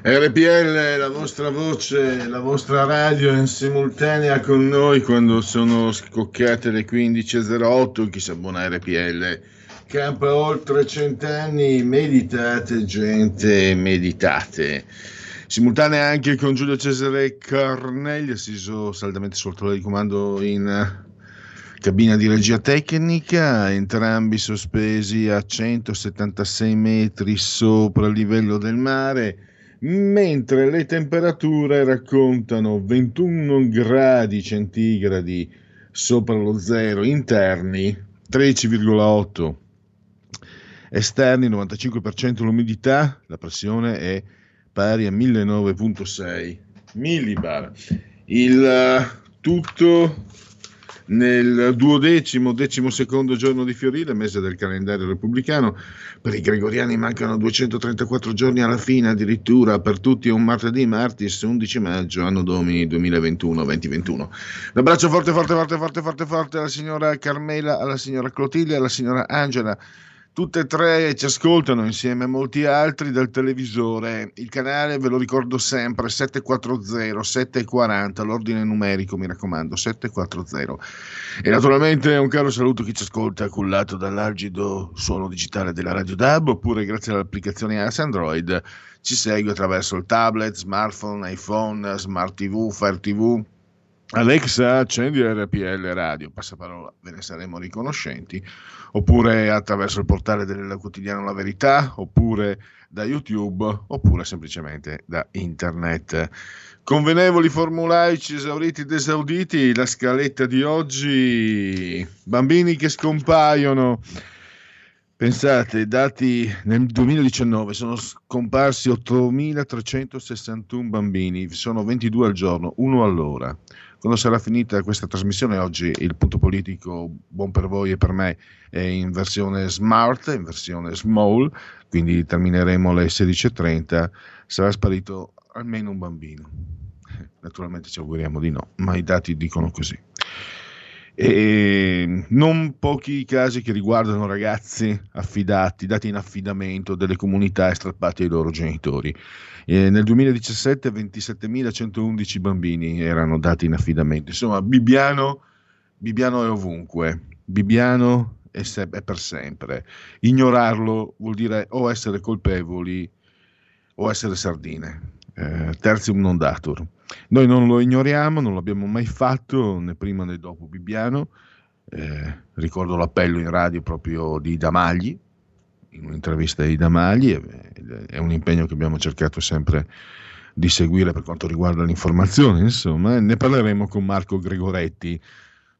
RPL, la vostra voce, la vostra radio in simultanea con noi quando sono scoccate le 15.08, chi si abbona a RPL campa oltre cent'anni, meditate gente, meditate. Simultanea anche con Giulio Cesare Carnelli, assiso saldamente sul trono di comando in cabina di regia tecnica, entrambi sospesi a 176 metri sopra il livello del mare mentre le temperature raccontano 21 gradi centigradi sopra lo zero interni 13,8 esterni 95% l'umidità la pressione è pari a 1009,6 millibar. Il tutto nel duodecimo, decimo secondo giorno di Fiorile, mese del calendario repubblicano. Per i gregoriani mancano 234 giorni alla fine, addirittura per tutti è un martedì, martis 11 maggio, anno domini 2021-2021. Un abbraccio forte, forte, forte, forte, forte, forte alla signora Carmela, alla signora Clotilde, alla signora Angela Tutte e tre ci ascoltano insieme a molti altri dal televisore. Il canale, ve lo ricordo sempre, 740 740, l'ordine numerico, mi raccomando, 740. E naturalmente un caro saluto a chi ci ascolta cullato dall'algido suono digitale della Radio DAB, oppure grazie all'applicazione AS Android ci segue attraverso il tablet, smartphone, iPhone, smart TV, Fire TV Alexa, accendi RPL Radio, passaparola, ve ne saremo riconoscenti, oppure attraverso il portale del quotidiano La Verità, oppure da YouTube, oppure semplicemente da internet. Convenevoli formulaici esauriti ed esauditi, la scaletta di oggi, bambini che scompaiono. Pensate, dati nel 2019 sono scomparsi 8.361 bambini, sono 22 al giorno, uno all'ora. Quando sarà finita questa trasmissione, oggi il punto politico, buon per voi e per me, è in versione smart, in versione small, quindi termineremo alle 16.30, sarà sparito almeno un bambino. Naturalmente ci auguriamo di no, ma i dati dicono così. E non pochi casi che riguardano ragazzi affidati, dati in affidamento delle comunità e strappati ai loro genitori. Eh, nel 2017 27.111 bambini erano dati in affidamento. Insomma, Bibbiano, Bibbiano è ovunque, Bibbiano è, se- è per sempre. Ignorarlo vuol dire o essere colpevoli o essere sardine. Eh, terzium non datur. Noi non lo ignoriamo, non l'abbiamo mai fatto né prima né dopo Bibbiano. Eh, ricordo l'appello in radio proprio di Damagli, in un'intervista di Damagli, è un impegno che abbiamo cercato sempre di seguire per quanto riguarda l'informazione, insomma, ne parleremo con Marco Gregoretti,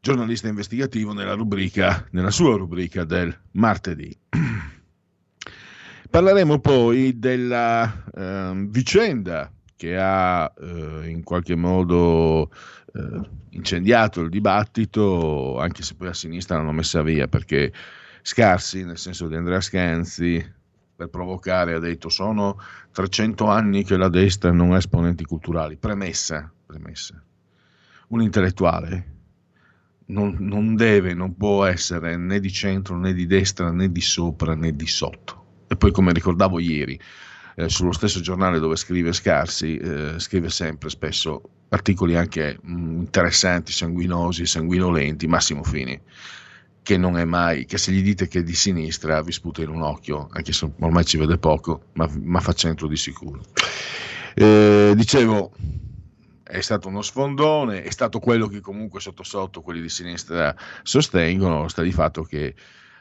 giornalista investigativo nella, rubrica, nella sua rubrica del martedì. Parleremo poi della eh, vicenda che ha eh, in qualche modo eh, incendiato il dibattito, anche se poi a sinistra l'hanno messa via perché Scarsi, nel senso di Andrea Scanzi, per provocare ha detto sono 300 anni che la destra non ha esponenti culturali. Premessa, premessa. Un intellettuale non, non deve, non può essere né di centro né di destra né di sopra né di sotto. E poi come ricordavo ieri, eh, sullo stesso giornale dove scrive Scarsi, eh, scrive sempre spesso articoli anche mh, mm, interessanti, sanguinosi, sanguinolenti, Massimo Fini, che non è mai, che se gli dite che è di sinistra vi sputa in un occhio, anche se ormai ci vede poco, ma, ma fa centro di sicuro. Eh, dicevo, è stato uno sfondone, è stato quello che comunque sotto sotto quelli di sinistra sostengono, sta di fatto che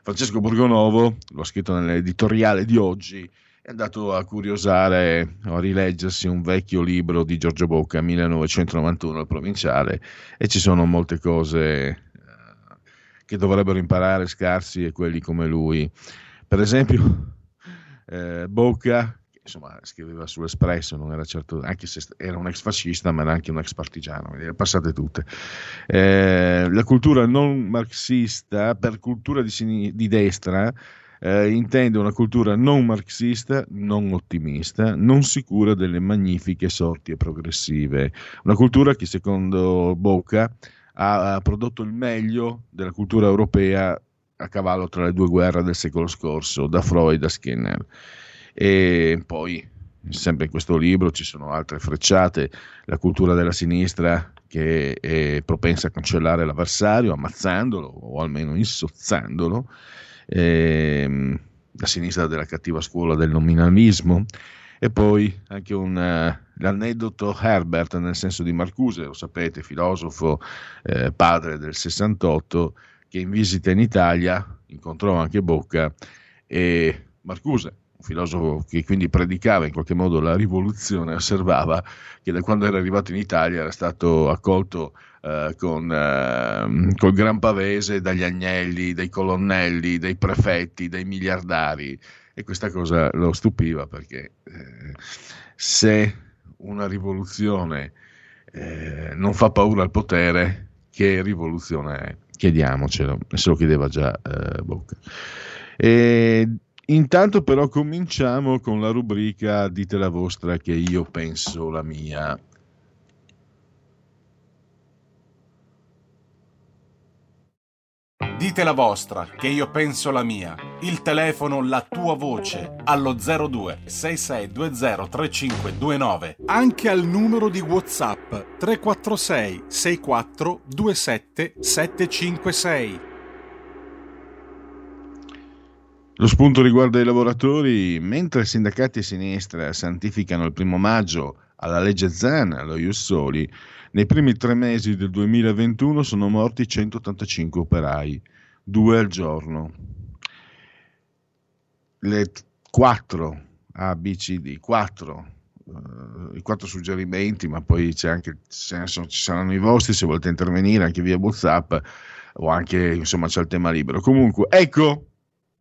Francesco Borgonovo, l'ho scritto nell'editoriale di oggi, è andato a curiosare a rileggersi un vecchio libro di Giorgio Bocca, 1991, il provinciale, e ci sono molte cose eh, che dovrebbero imparare Scarsi e quelli come lui. Per esempio, eh, Bocca insomma, scriveva sull'Espresso, non era certo, anche se era un ex fascista, ma era anche un ex partigiano, le passate tutte. Eh, la cultura non marxista, per cultura di, sin- di destra, eh, intende una cultura non marxista, non ottimista, non sicura delle magnifiche sorti e progressive. Una cultura che, secondo Bocca, ha, ha prodotto il meglio della cultura europea a cavallo tra le due guerre del secolo scorso, da Freud a Skinner. E poi, sempre in questo libro, ci sono altre frecciate, la cultura della sinistra che è propensa a cancellare l'avversario, ammazzandolo o almeno insozzandolo, ehm, la sinistra della cattiva scuola del nominalismo, e poi anche un, uh, l'aneddoto Herbert nel senso di Marcuse, lo sapete, filosofo, eh, padre del 68, che in visita in Italia incontrò anche Bocca e Marcuse filosofo che quindi predicava in qualche modo la rivoluzione, osservava che da quando era arrivato in Italia era stato accolto eh, con eh, col gran pavese dagli agnelli, dai colonnelli, dai prefetti, dai miliardari e questa cosa lo stupiva perché eh, se una rivoluzione eh, non fa paura al potere, che rivoluzione è? Chiediamocelo, se lo chiedeva già eh, Bocca. E Intanto però cominciamo con la rubrica Dite la vostra che io penso la mia. Dite la vostra che io penso la mia. Il telefono, la tua voce allo 02 6620 3529. Anche al numero di WhatsApp 346 64 27 756. Lo spunto riguarda i lavoratori, mentre sindacati e sinistra santificano il primo maggio alla legge Zan, allo Jussoli, nei primi tre mesi del 2021 sono morti 185 operai, due al giorno. Le quattro A, B, C, D, quattro, uh, i quattro suggerimenti, ma poi c'è anche, ci saranno i vostri se volete intervenire anche via WhatsApp o anche, insomma, c'è il tema libero. Comunque, ecco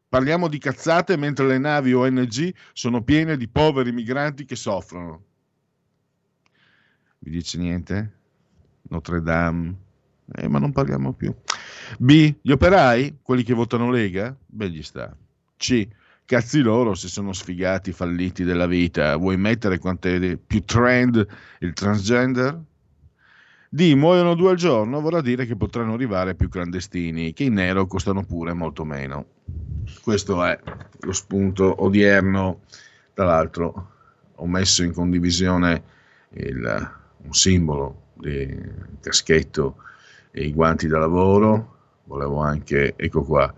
Parliamo di cazzate mentre le navi ONG sono piene di poveri migranti che soffrono. Vi dice niente? Notre Dame? Eh, ma non parliamo più. B. Gli operai, quelli che votano Lega? Beh, gli sta. C. Cazzi loro se sono sfigati, falliti della vita. Vuoi mettere quante più trend il transgender? D. Muoiono due al giorno, vorrà dire che potranno arrivare più clandestini, che in nero costano pure molto meno. Questo è lo spunto odierno. Tra l'altro ho messo in condivisione il, un simbolo di caschetto e i guanti da lavoro. Volevo anche, ecco qua,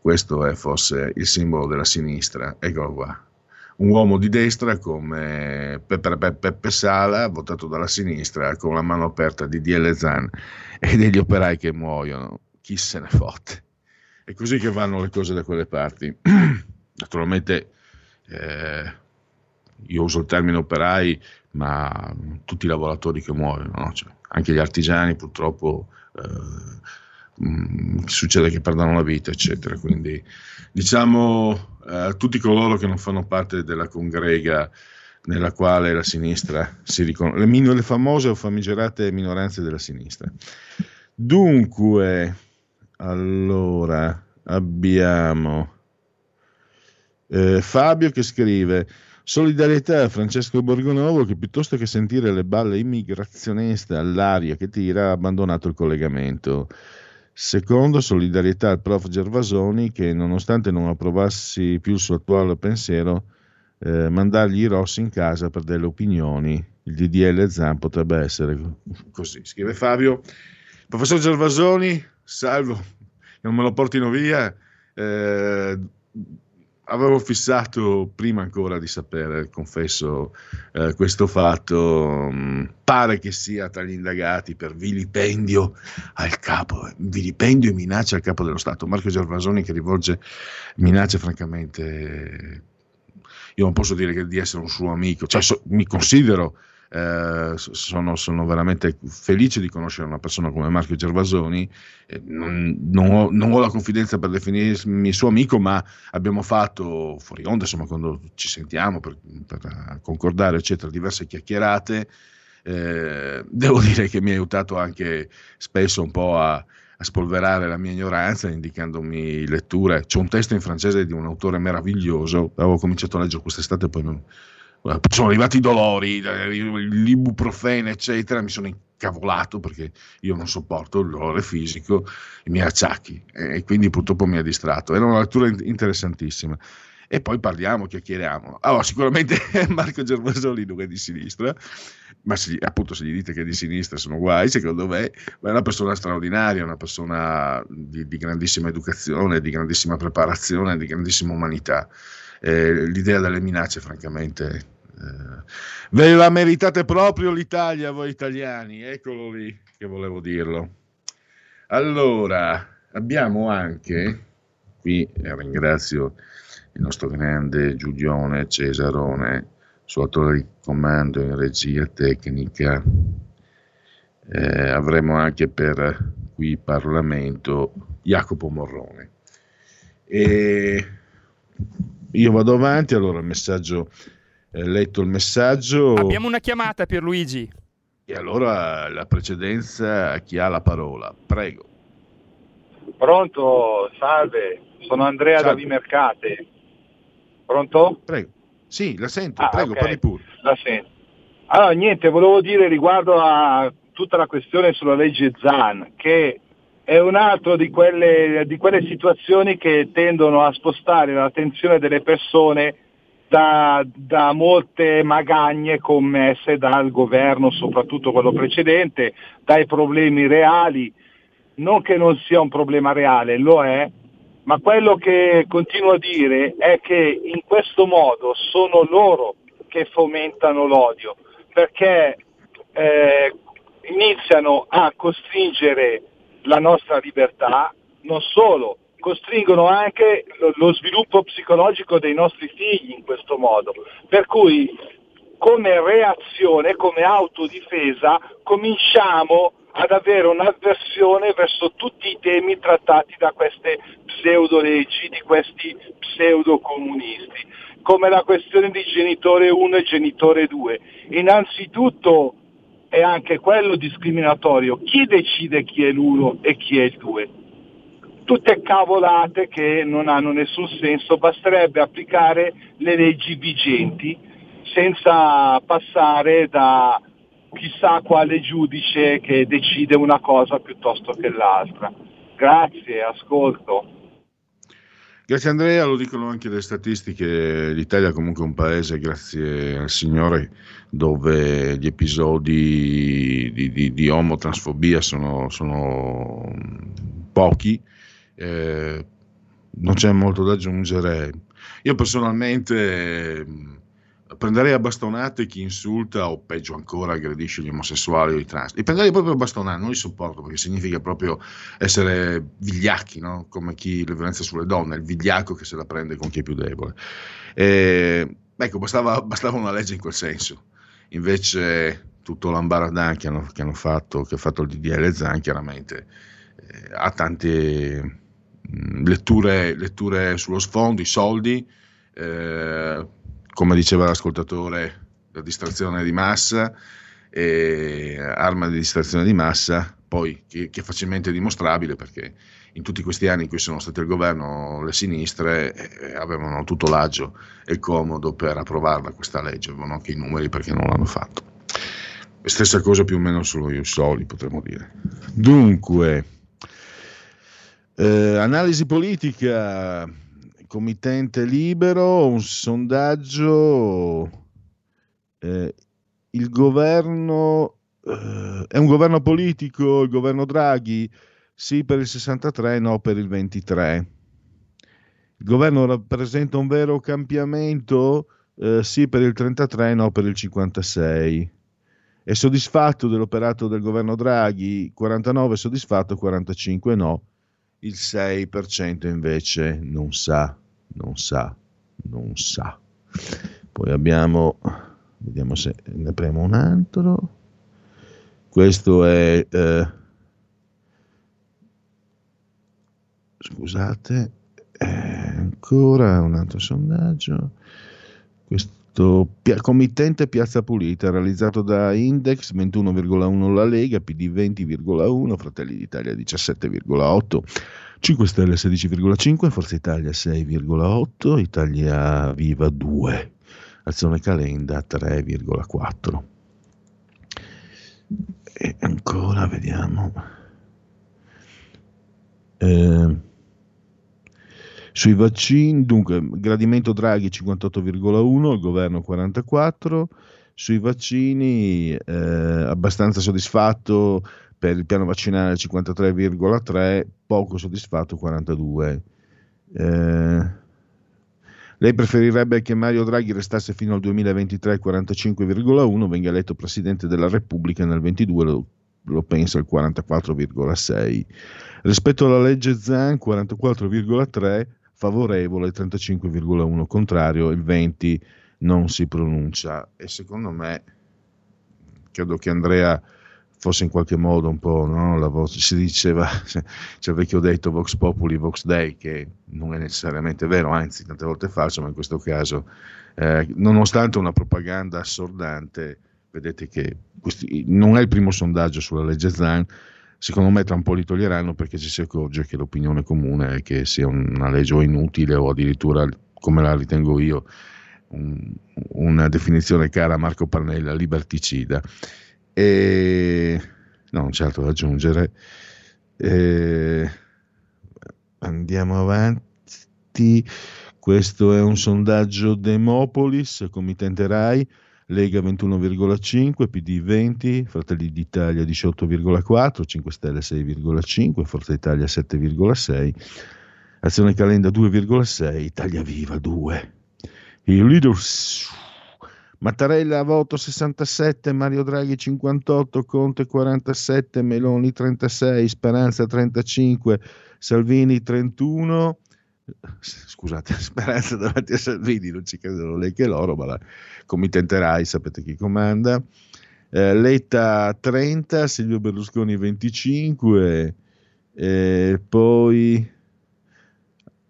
questo è forse il simbolo della sinistra, eccolo qua, un uomo di destra come Peppe, Peppe, Peppe Sala, votato dalla sinistra, con la mano aperta di DL Zan e degli operai che muoiono. Chi se ne fotte? È così che vanno le cose da quelle parti. Naturalmente eh, io uso il termine operai, ma tutti i lavoratori che muoiono, no? cioè, anche gli artigiani purtroppo eh, mh, mm, succede che perdano la vita, eccetera. Quindi diciamo a eh, tutti coloro che non fanno parte della congrega nella quale la sinistra si riconosce, le, min- le famose o famigerate minoranze della sinistra. Dunque, allora abbiamo eh, Fabio che scrive solidarietà a Francesco Borgonovo che piuttosto che sentire le balle immigrazioniste all'aria che tira ha abbandonato il collegamento. Secondo, solidarietà al prof Gervasoni che nonostante non approvassi più il suo attuale pensiero, eh, mandargli i Rossi in casa per delle opinioni. Il DDL Zan potrebbe essere così. Scrive Fabio. Professor Gervasoni, salvo, non me lo portino via. Eh, avevo fissato prima ancora di sapere, confesso, eh, questo fatto. Mm, pare che sia tra gli indagati per vilipendio al capo, vilipendio e minaccia al capo dello Stato. Marco Gervasoni che rivolge minacce, francamente. Io non posso dire che di essere un suo amico, cioè so, mi considero eh, sono, sono, veramente felice di conoscere una persona come Marco Gervasoni. Eh, non, non, ho, non, ho, la confidenza per definirmi suo amico, ma abbiamo fatto fuori onda, insomma, quando ci sentiamo per, per concordare, eccetera, diverse chiacchierate. Eh, devo dire che mi ha aiutato anche spesso un po' a, a spolverare la mia ignoranza indicandomi letture. C'è un testo in francese di un autore meraviglioso, avevo cominciato a leggere quest'estate, poi non, sono arrivati i dolori, l'ibuprofene, eccetera, mi sono incavolato perché io non sopporto il dolore fisico, i miei acciacchi e quindi purtroppo mi ha distratto. Era una lettura interessantissima. E poi parliamo, chiacchieriamo. Allora, sicuramente Marco Gervasoli non è di sinistra, ma se, appunto se gli dite che è di sinistra sono guai, secondo me, ma è una persona straordinaria, una persona di, di grandissima educazione, di grandissima preparazione, di grandissima umanità. Eh, l'idea delle minacce, francamente, ve la meritate proprio l'Italia, voi italiani, eccolo lì che volevo dirlo. Allora, abbiamo anche, qui ringrazio il nostro grande Giulione Cesarone, suo attore di comando in regia tecnica, eh, avremo anche per qui Parlamento Jacopo Morrone. E io vado avanti, allora il messaggio eh, letto il messaggio. Abbiamo una chiamata per Luigi. E allora la precedenza a chi ha la parola. Prego. Pronto, salve, sono Andrea salve. da Vimercate. Pronto? Prego. Sì, la sento, ah, prego, okay. parli pure. La sento. Allora, niente, volevo dire riguardo a tutta la questione sulla legge ZAN, che è un altro di quelle, di quelle situazioni che tendono a spostare l'attenzione delle persone da, da, molte magagne commesse dal governo, soprattutto quello precedente, dai problemi reali. Non che non sia un problema reale, lo è, ma quello che continuo a dire è che in questo modo sono loro che fomentano l'odio, perché eh, iniziano a costringere la nostra libertà, non solo, costringono anche lo sviluppo psicologico dei nostri figli in questo modo. Per cui come reazione, come autodifesa, cominciamo ad avere un'avversione verso tutti i temi trattati da queste pseudo leggi, di questi pseudo comunisti, come la questione di genitore 1 e genitore 2. Innanzitutto è anche quello discriminatorio. Chi decide chi è l'uno e chi è il 2? Tutte cavolate che non hanno nessun senso, basterebbe applicare le leggi vigenti senza passare da chissà quale giudice che decide una cosa piuttosto che l'altra. Grazie, ascolto. Grazie Andrea, lo dicono anche le statistiche, l'Italia è comunque un paese, grazie al Signore, dove gli episodi di, di, di omotransfobia sono, sono pochi, eh, non c'è molto da aggiungere. Io personalmente mm, prenderei a bastonate chi insulta o peggio ancora aggredisce gli omosessuali o i trans. Li prenderei proprio a bastonate, non li sopporto perché significa proprio essere vigliacchi, no? come chi le violenze sulle donne, il vigliacco che se la prende con chi è più debole. E, ecco, bastava, bastava, una legge in quel senso. Invece tutto l'ambaradan che hanno, che hanno fatto, che ha fatto il DDL Zan, chiaramente eh, ha tante Mm, letture, letture sullo sfondo, i soldi, eh, come diceva l'ascoltatore, la distrazione di massa, eh, arma di distrazione di massa, poi che, che, è facilmente dimostrabile perché in tutti questi anni in cui sono state al governo le sinistre eh, avevano tutto l'agio e il comodo per approvarla questa legge, avevano anche i numeri perché non l'hanno fatto. Stessa cosa più o meno sui soli, potremmo dire. Dunque, eh, analisi politica, committente libero, un sondaggio, eh, il governo eh, è un governo politico, il governo Draghi, sì per il 63, no per il 23. Il governo rappresenta un vero cambiamento? Eh, sì per il 33, no per il 56. È soddisfatto dell'operato del governo Draghi? 49 soddisfatto, 45 no. Il 6% invece non sa, non sa, non sa. Poi abbiamo, vediamo se ne premo un altro. Questo è, eh, scusate, eh, ancora un altro sondaggio. Questo pia- committente Piazza Pulita, realizzato da Index 21,1 la Lega, PD 20,1, Fratelli d'Italia 17,8, 5 Stelle 16,5, Forza Italia 6,8, Italia Viva 2, Azione Calenda 3,4. E ancora vediamo. Eh, sui vaccini, dunque, gradimento Draghi 58,1, il governo 44, sui vaccini eh, abbastanza soddisfatto per il piano vaccinale 53,3, poco soddisfatto 42. Eh, lei preferirebbe che Mario Draghi restasse fino al 2023 45,1, venga eletto Presidente della Repubblica nel 22, lo, lo pensa il 44,6. Rispetto alla legge Zan 44,3, favorevole 35,1 contrario, il 20 non si pronuncia e secondo me credo che Andrea fosse in qualche modo un po' no? la voce, si diceva, c'è il vecchio detto Vox Populi, Vox Dei, che non è necessariamente vero, anzi tante volte è falso, ma in questo caso, eh, nonostante una propaganda assordante, vedete che questi, non è il primo sondaggio sulla legge Zan, secondo me tra un po' li toglieranno perché ci si accorge che l'opinione comune è che sia una legge o inutile o addirittura, come la ritengo io, un, una definizione cara a Marco Pannella, liberticida. E, no, non c'è altro da aggiungere. E, andiamo avanti. Questo è un sondaggio Demopolis, committente RAI Lega 21,5, PD 20, Fratelli d'Italia 18,4, 5 Stelle 6,5, Forza Italia 7,6, Azione Calenda 2,6, Italia Viva 2. Il leader Mattarella voto 67, Mario Draghi 58, Conte 47, Meloni 36, Speranza 35, Salvini 31 scusate, Speranza davanti a Salvini, non ci credono lei che loro, ma la committente RAI sapete chi comanda. Eh, Letta 30, Silvio Berlusconi 25, eh, poi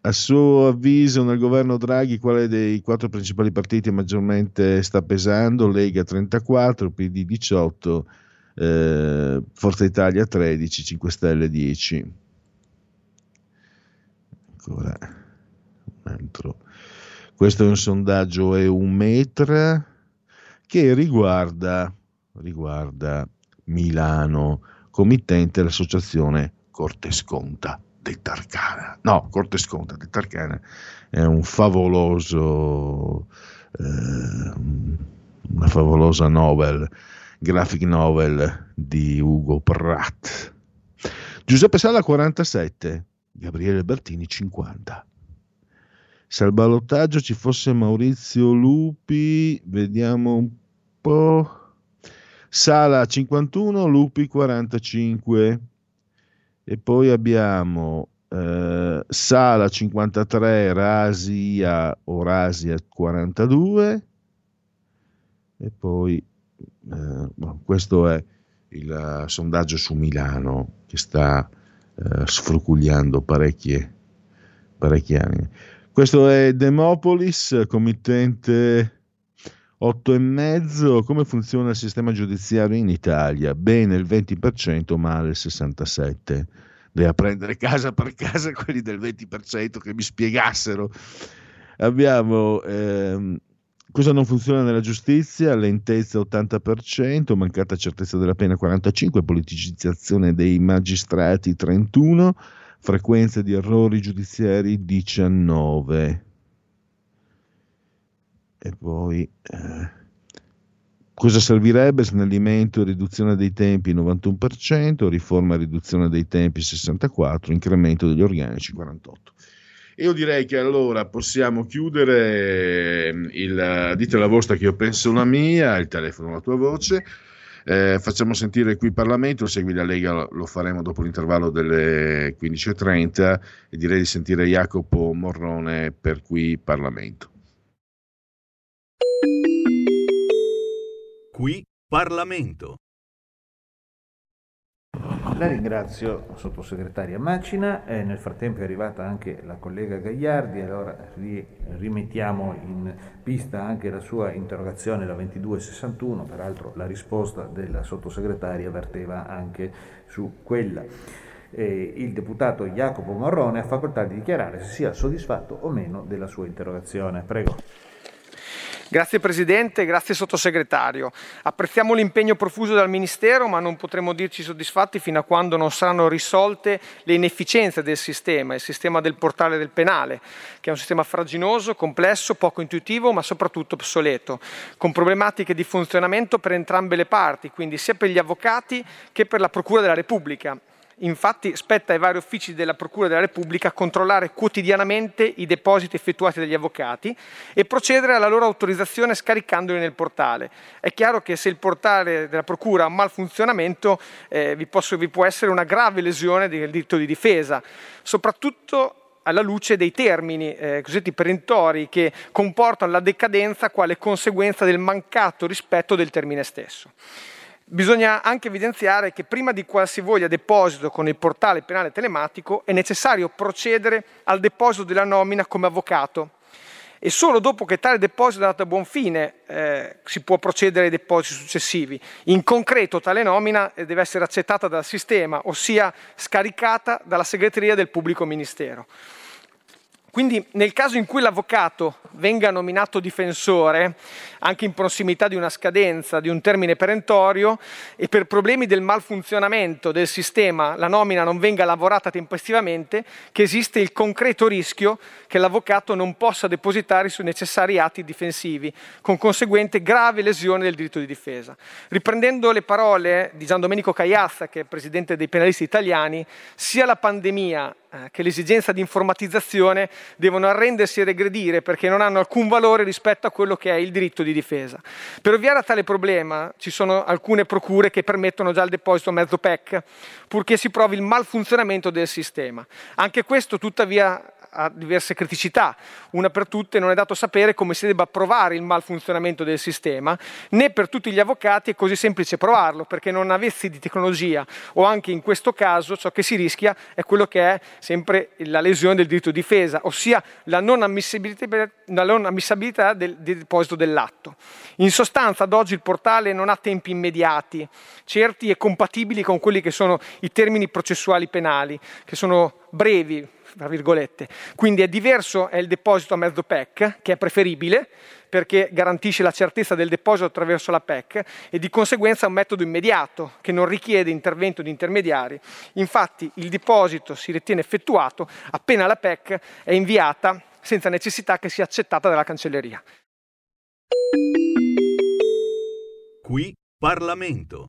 a suo avviso nel governo Draghi quale dei quattro principali partiti maggiormente sta pesando? Lega 34, PD 18, eh, Forza Italia 13, 5 Stelle 10 ancora un altro. Questo è un sondaggio è un metro che riguarda, riguarda Milano, committente l'associazione Cortesconta del Tarcana. No, Cortesconta del Tarcana è un favoloso, eh, una favolosa novel, graphic novel di Ugo Pratt. Giuseppe Sala 47, Gabriele Bertini 50. Se al ballottaggio ci fosse Maurizio Lupi, vediamo un po'. Sala 51, Lupi 45. E poi abbiamo eh, Sala 53, Rasia o Rasia 42. E poi eh, questo è il sondaggio su Milano che sta eh, sfrucugliando parecchie, parecchi anni. Questo è Demopolis, committente 8,5. Come funziona il sistema giudiziario in Italia? Bene il 20%, male il 67%. Devo prendere casa per casa quelli del 20% che mi spiegassero. Abbiamo ehm, Cosa non funziona nella giustizia? Lentezza 80%, mancata certezza della pena 45%, politicizzazione dei magistrati 31%, frequenza di errori giudiziari 19%. E poi eh, cosa servirebbe? Snellimento e riduzione dei tempi 91%, riforma e riduzione dei tempi 64%, incremento degli organici 48%. Io direi che allora possiamo chiudere ehm, il dite la vostra che io penso la mia, il telefono la tua voce. Eh, facciamo sentire qui il Parlamento, segui la Lega, lo faremo dopo l'intervallo delle 15.30 e direi di sentire Jacopo Morrone per qui Parlamento. Qui Parlamento. La ringrazio, sottosegretaria Macina. Eh, nel frattempo è arrivata anche la collega Gagliardi, allora ri- rimettiamo in pista anche la sua interrogazione, la 2261, peraltro la risposta della sottosegretaria verteva anche su quella. Eh, il deputato Jacopo Morrone ha facoltà di dichiarare se sia soddisfatto o meno della sua interrogazione. Prego. Grazie Presidente, grazie Sottosegretario. Apprezziamo l'impegno profuso dal Ministero, ma non potremo dirci soddisfatti fino a quando non saranno risolte le inefficienze del sistema, il sistema del portale del penale, che è un sistema fraginoso, complesso, poco intuitivo, ma soprattutto obsoleto, con problematiche di funzionamento per entrambe le parti, quindi sia per gli avvocati che per la Procura della Repubblica Infatti spetta ai vari uffici della Procura della Repubblica controllare quotidianamente i depositi effettuati dagli avvocati e procedere alla loro autorizzazione scaricandoli nel portale. È chiaro che se il portale della Procura ha un malfunzionamento eh, vi, posso, vi può essere una grave lesione del diritto di difesa, soprattutto alla luce dei termini eh, cosiddetti perentori che comportano la decadenza quale conseguenza del mancato rispetto del termine stesso. Bisogna anche evidenziare che prima di qualsivoglia deposito con il portale penale telematico è necessario procedere al deposito della nomina come avvocato e solo dopo che tale deposito è andato a buon fine eh, si può procedere ai depositi successivi. In concreto tale nomina eh, deve essere accettata dal sistema, ossia scaricata dalla segreteria del pubblico ministero. Quindi nel caso in cui l'avvocato venga nominato difensore, anche in prossimità di una scadenza, di un termine perentorio, e per problemi del malfunzionamento del sistema la nomina non venga lavorata tempestivamente, che esiste il concreto rischio che l'avvocato non possa depositare i suoi necessari atti difensivi, con conseguente grave lesione del diritto di difesa. Riprendendo le parole di Gian Domenico Cagliazza, che è presidente dei penalisti italiani, sia la pandemia che l'esigenza di informatizzazione devono arrendersi e regredire perché non hanno alcun valore rispetto a quello che è il diritto di difesa. Per ovviare a tale problema ci sono alcune procure che permettono già il deposito mezzo PEC, purché si provi il malfunzionamento del sistema. Anche questo tuttavia ha diverse criticità. Una per tutte non è dato sapere come si debba provare il malfunzionamento del sistema, né per tutti gli avvocati è così semplice provarlo, perché non avessi di tecnologia o anche in questo caso ciò che si rischia è quello che è sempre la lesione del diritto di difesa, ossia la non ammissibilità, la non ammissibilità del, del deposito dell'atto. In sostanza ad oggi il portale non ha tempi immediati, certi e compatibili con quelli che sono i termini processuali penali, che sono brevi, tra virgolette. Quindi è diverso è il deposito a mezzo PEC, che è preferibile perché garantisce la certezza del deposito attraverso la PEC e di conseguenza è un metodo immediato che non richiede intervento di intermediari. Infatti il deposito si ritiene effettuato appena la PEC è inviata senza necessità che sia accettata dalla cancelleria. Qui Parlamento.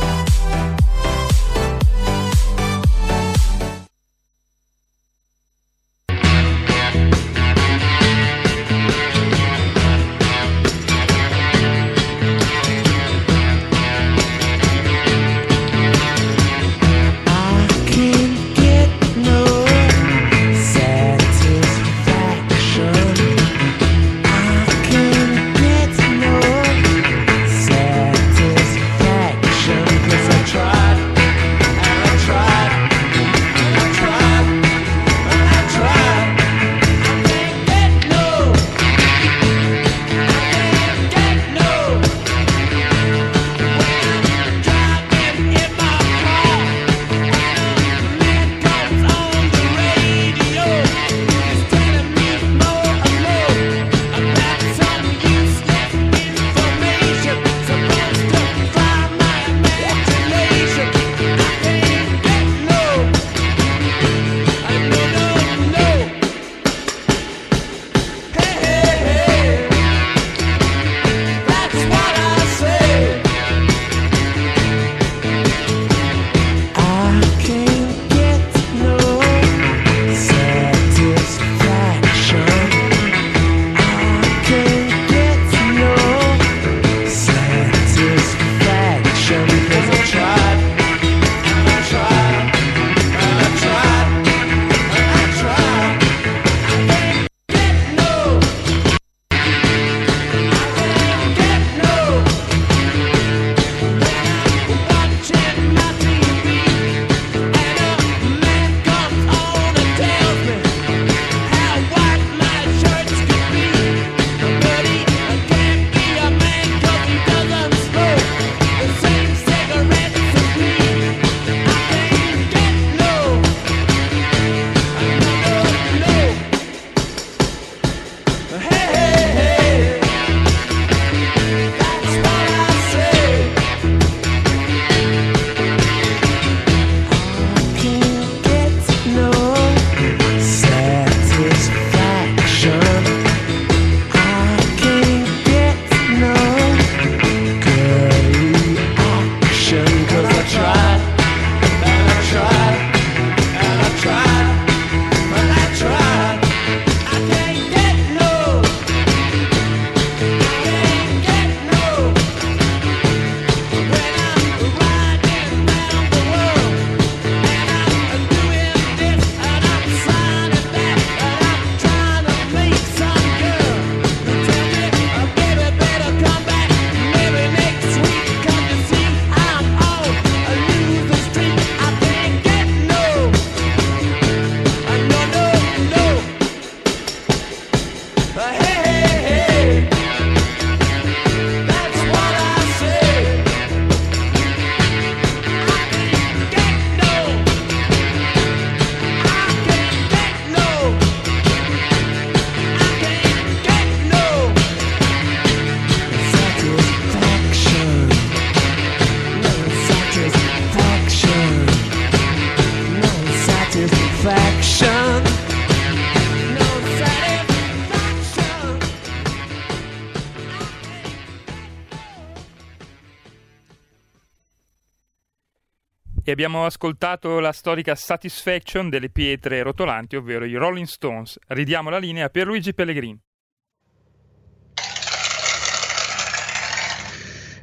E abbiamo ascoltato la storica Satisfaction delle pietre rotolanti, ovvero i Rolling Stones. Ridiamo la linea per Luigi Pellegrini.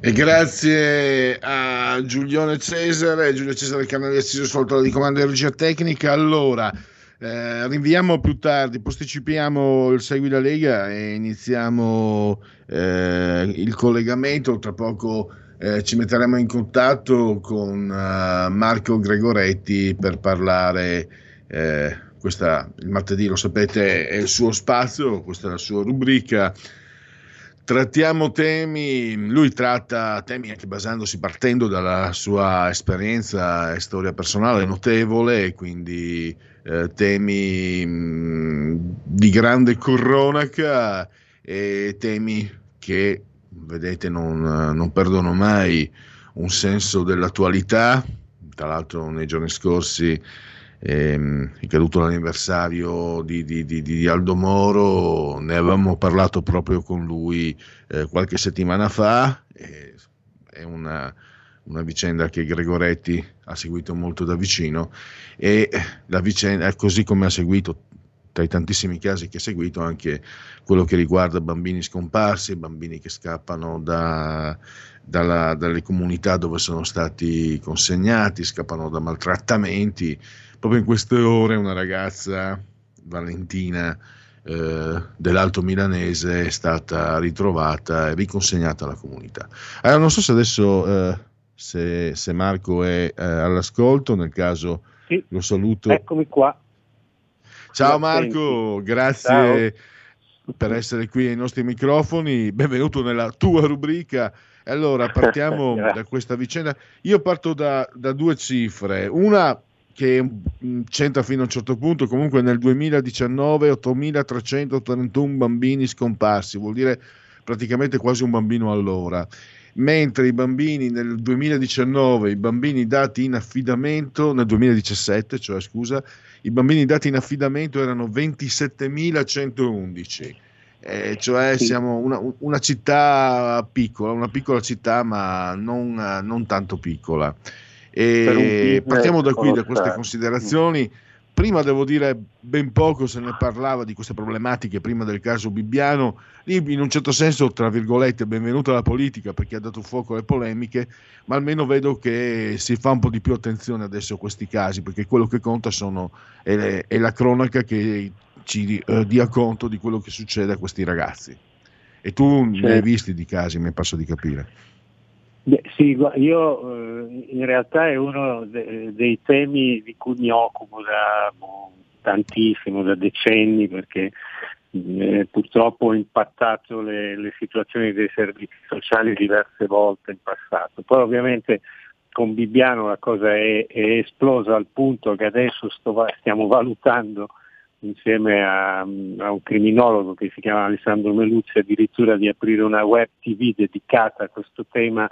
E grazie a Giulione Cesare, Giulio Cesare Canale Assiso Sfoltola di Comando di Regia Tecnica. Allora, eh, rinviamo più tardi, posticipiamo il Segui la Lega e iniziamo eh, il collegamento. Tra poco eh, ci metteremo in contatto con eh, Marco Gregoretti per parlare. eh, questa, il martedì, lo sapete, è il suo spazio, questa è la sua rubrica. Trattiamo temi, lui tratta temi anche basandosi, partendo dalla sua esperienza e storia personale notevole, quindi eh, temi mh, di grande cronaca e temi che, vedete, non, non perdono mai un senso dell'attualità. Tra l'altro nei giorni scorsi ehm, è caduto l'anniversario di, di- di- di Aldo Moro, ne avevamo parlato proprio con lui eh, qualche settimana fa, e è una, una vicenda che Gregoretti ha seguito molto da vicino. E la vicenda, così come ha seguito tra i tantissimi casi che ha seguito anche quello che riguarda bambini scomparsi, bambini che scappano da- dalla- dalle comunità dove sono stati consegnati, scappano da maltrattamenti. Proprio in queste ore una ragazza, Valentina, eh, dell'Alto Milanese è stata ritrovata e riconsegnata alla comunità. Allora, non so se adesso eh, se, se Marco è eh, all'ascolto, nel caso lo saluto. Eccomi qua. Ciao Marco, grazie per essere qui ai nostri microfoni, benvenuto nella tua rubrica. Allora, partiamo da questa vicenda. Io parto da, da due cifre. Una che mh, c'entra fino a un certo punto, comunque nel 2019 8.331 bambini scomparsi, vuol dire praticamente quasi un bambino all'ora. Mentre i bambini nel 2019, i bambini dati in affidamento, nel 2017, cioè scusa, i bambini dati in affidamento erano 27.111. Eh, cioè siamo una, una città piccola, una piccola città ma non, non tanto piccola. E partiamo da qui, da queste considerazioni. Prima devo dire ben poco se ne parlava di queste problematiche prima del caso Bibbiano, lì in un certo senso, tra virgolette, benvenuta la politica perché ha dato fuoco alle polemiche, ma almeno vedo che si fa un po' di più attenzione adesso a questi casi, perché quello che conta sono, è, è la cronaca che ci eh, dia conto di quello che succede a questi ragazzi. E tu ne hai Certo. visti di casi, mi passo di capire. Beh, sì, io eh, in realtà è uno de- dei temi di cui mi occupo da boh, tantissimo, da decenni, perché eh, purtroppo ho impattato le, le situazioni dei servizi sociali diverse volte in passato. Poi ovviamente con Bibbiano la cosa è, è esplosa al punto che adesso sto stiamo valutando insieme a, a un criminologo che si chiama Alessandro Meluzzi addirittura di aprire una web tv dedicata a questo tema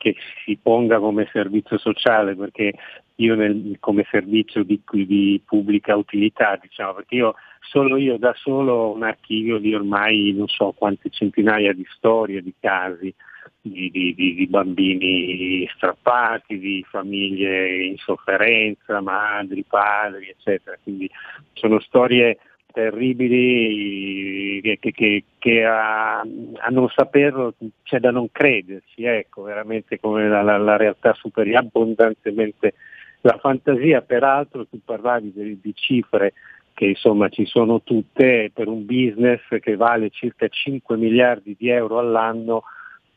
che si ponga come servizio sociale perché io nel- come servizio di, di pubblica utilità diciamo perché io solo io da solo ho un archivio di ormai non so quante centinaia di storie, di casi di, di- di- di bambini strappati, di famiglie in sofferenza, madri, padri, eccetera. Quindi sono storie terribili che, che- che- a, a non saperlo c'è da non crederci, ecco, veramente come la, la- la realtà superi abbondantemente la fantasia. Peraltro tu parlavi di, di cifre che insomma ci sono tutte per un business che vale circa 5 miliardi di euro all'anno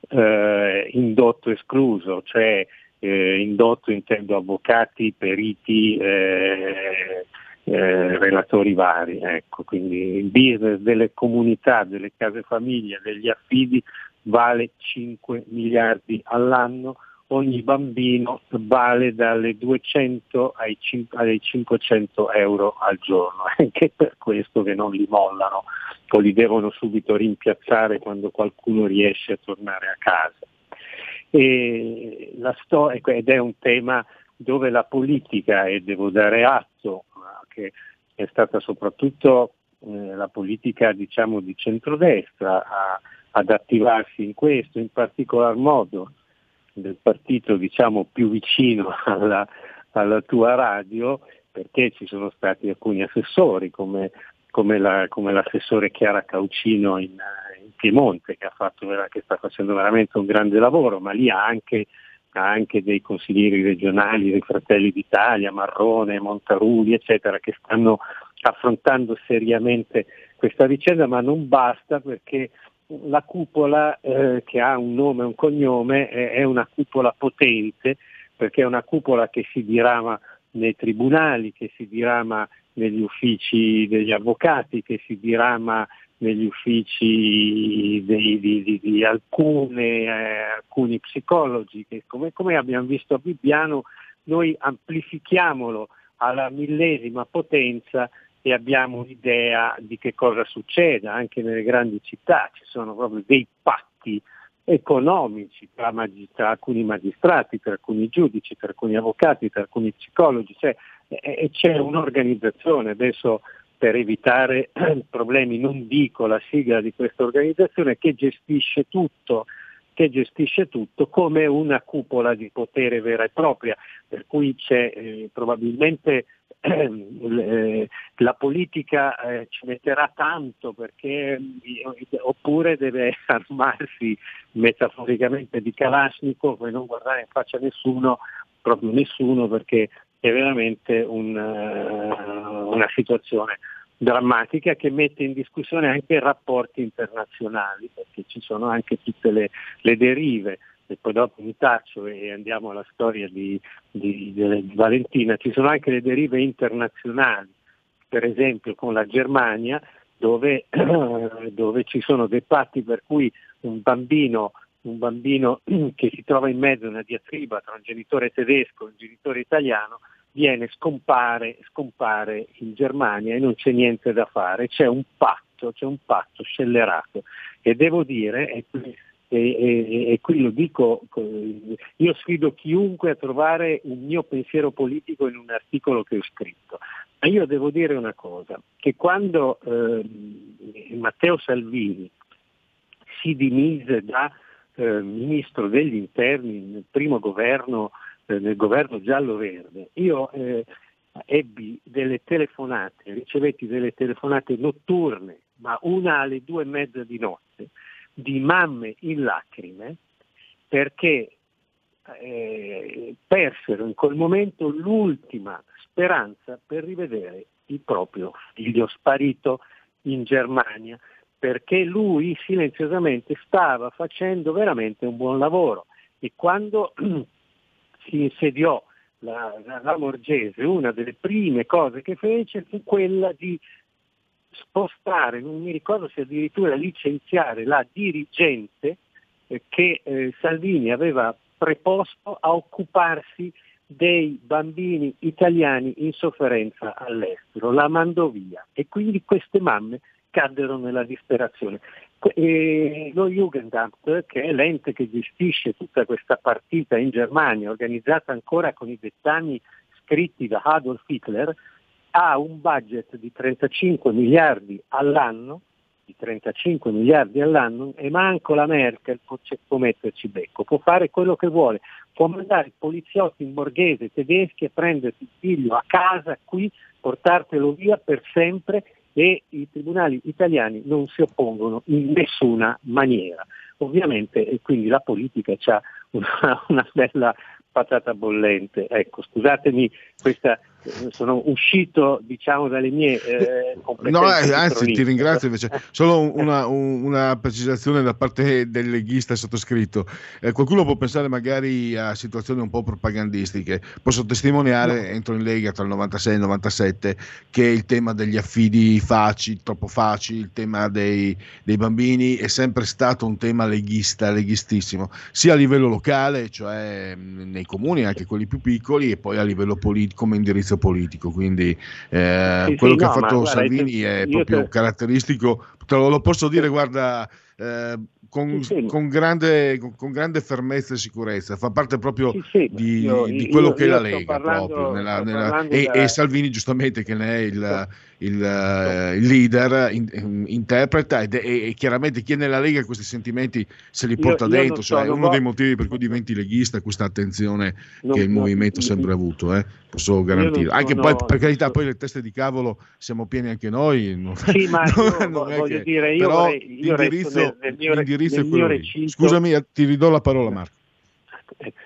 eh, indotto escluso, cioè eh, indotto intendo avvocati, periti, eh, eh, relatori vari. Ecco. Quindi il business delle comunità, delle case famiglia, degli affidi vale 5 miliardi all'anno, ogni bambino vale dalle 200 ai, cin- ai 500 euro al giorno, anche per questo che non li mollano o li devono subito rimpiazzare quando qualcuno riesce a tornare a casa. Sto- ecco, ed è un tema dove la politica, e devo dare atto che è stata soprattutto eh, la politica diciamo, di centrodestra a, ad attivarsi in questo, in particolar modo del partito diciamo, più vicino alla, alla tua radio, perché ci sono stati alcuni assessori come, come, la, come l'assessore Chiara Caucino in, in Piemonte che, fatto, che, sta facendo veramente un grande lavoro, ma lì ha anche, anche dei consiglieri regionali dei Fratelli d'Italia, Marrone, Montaruli, eccetera, che stanno affrontando seriamente questa vicenda, ma non basta perché la cupola eh, che ha un nome e un cognome è, una cupola potente perché è una cupola che si dirama nei tribunali, che si dirama negli uffici degli avvocati, che si dirama negli uffici di, di, di, di alcune, eh, alcuni psicologi, che come, come, abbiamo visto a Bibbiano noi amplifichiamolo alla millesima potenza e abbiamo un'idea di che cosa succeda. Anche nelle grandi città, ci sono proprio dei patti economici tra, magist- tra alcuni magistrati, tra alcuni giudici, tra alcuni avvocati, tra alcuni psicologi, cioè, e c'è un'organizzazione. Adesso per evitare problemi, non dico la sigla di questa organizzazione, che gestisce tutto, che gestisce tutto come una cupola di potere vera e propria, per cui c'è eh, probabilmente eh, la politica eh, ci metterà tanto perché eh, oppure deve armarsi metaforicamente di Kalashnikov e non guardare in faccia a nessuno, proprio nessuno perché è veramente un, uh, una situazione drammatica che mette in discussione anche i rapporti internazionali perché ci sono anche tutte le, le derive. E poi dopo mi taccio e andiamo alla storia di, di, di, Valentina, ci sono anche le derive internazionali, per esempio con la Germania, dove, dove ci sono dei patti per cui un bambino, un bambino che si trova in mezzo a una diatriba tra un genitore tedesco e un genitore italiano viene scompare, scompare in Germania e non c'è niente da fare, c'è un patto, c'è un patto scellerato e devo dire, e e, e, qui lo dico, io sfido chiunque a trovare un mio pensiero politico in un articolo che ho scritto. Ma io devo dire una cosa, che quando eh, Matteo Salvini si dimise da eh, ministro degli interni nel primo governo, eh, nel governo giallo-verde, io eh, ebbi delle telefonate, ricevetti delle telefonate notturne, ma una alle due e mezza di notte, di mamme in lacrime perché eh, persero in quel momento l'ultima speranza per rivedere il proprio figlio sparito in Germania, perché lui silenziosamente stava facendo veramente un buon lavoro. E quando si insediò la, la, la Morgese, una delle prime cose che fece fu quella di spostare, non mi ricordo se addirittura licenziare la dirigente eh, che eh, Salvini aveva preposto a occuparsi dei bambini italiani in sofferenza all'estero, la mandò via e quindi queste mamme caddero nella disperazione. E lo Jugendamt, che è l'ente che gestisce tutta questa partita in Germania, organizzata ancora con i dettami scritti da Adolf Hitler, ha un budget di 35 miliardi all'anno, di 35 miliardi all'anno e manco la Merkel può, può metterci becco, può fare quello che vuole, può mandare poliziotti in borghese tedeschi a prenderti il figlio a casa qui, portartelo via per sempre e i tribunali italiani non si oppongono in nessuna maniera. Ovviamente e quindi la politica ha una, una bella patata bollente. Ecco, scusatemi questa sono uscito diciamo dalle mie eh, competenze. No, eh, anzi ti ringrazio invece. Solo una, una, precisazione da parte del leghista sottoscritto. Eh, qualcuno può pensare magari a situazioni un po' propagandistiche. Posso testimoniare, no. entro in Lega tra il 96 e il 97, che il tema degli affidi facili, troppo facili, il tema dei, dei bambini è sempre stato un tema leghista, leghistissimo, sia a livello locale, cioè nei comuni, anche quelli più piccoli, e poi a livello politico come indirizzo indirizzo politico, quindi eh, sì, quello sì, che no, ha fatto Salvini guarda, è proprio te... caratteristico, te lo, lo, posso dire, guarda, eh, con, sì, con, grande, con, con, grande, fermezza e sicurezza, fa parte proprio di, io, di, quello io, che è la Lega. Parlando, proprio, nella, nella, e, da... e, Salvini giustamente che ne è il il, uh, il leader in, interpreta ed, e, e, chiaramente chi è nella Lega questi sentimenti se li porta io, dentro, io so, cioè, è uno dei motivi per cui diventi leghista questa attenzione non, che il movimento ha sempre avuto, eh? posso garantire. Anche poi, per carità, poi le teste di cavolo siamo pieni anche noi. Non, sì, ma non, non voglio che, dire, io, vorrei, io l'indirizzo, nel, mio, l'indirizzo nel è quello recinto, Scusami, ti ridò la parola Marco.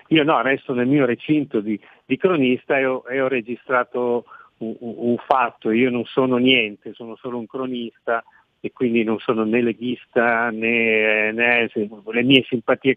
Io no, resto nel mio recinto di, di cronista e ho, e ho registrato un, un, fatto, io non sono niente, sono solo un cronista e quindi non sono né leghista né, né le mie simpatie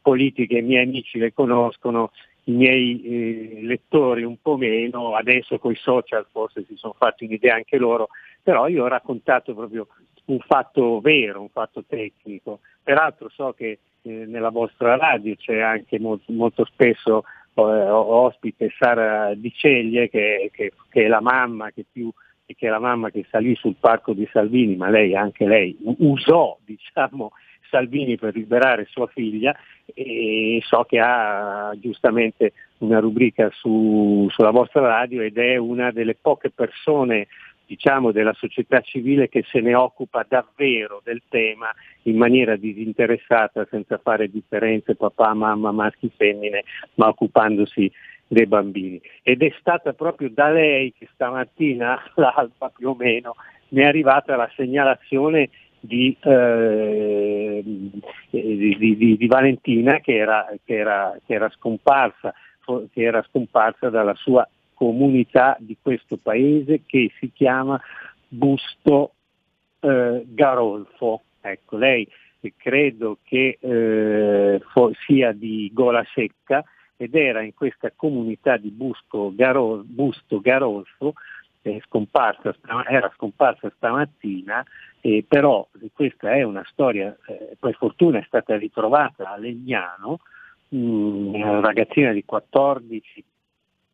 politiche, i miei amici le conoscono, i miei eh, lettori un po' meno, adesso con i social forse si sono fatti un'idea anche loro, però io ho raccontato proprio un fatto vero, un fatto tecnico. Peraltro so che eh, nella vostra radio c'è anche molto, molto spesso ospite Sara Di Ceglie che, che, che, è la mamma che più che è la mamma che salì sul parco di Salvini, ma lei anche lei usò diciamo, Salvini per liberare sua figlia e so che ha giustamente una rubrica su, sulla vostra radio ed è una delle poche persone diciamo, della società civile che se ne occupa davvero del tema in maniera disinteressata, senza fare differenze papà, mamma, maschi, femmine, ma occupandosi dei bambini. Ed è stata proprio da lei che stamattina all'alba più o meno mi è arrivata la segnalazione di, eh, di, di, di Valentina che era, che, era, che era scomparsa che era scomparsa dalla sua comunità di questo paese che si chiama Busto eh, Garolfo. Ecco, lei credo che eh, sia di Gola Secca ed era in questa comunità di Busco Garol, Busto Garolfo, eh, scomparsa, era scomparsa stamattina, eh, però questa è una storia, eh, per fortuna è stata ritrovata a Legnano, mh, mm, una ragazzina di 14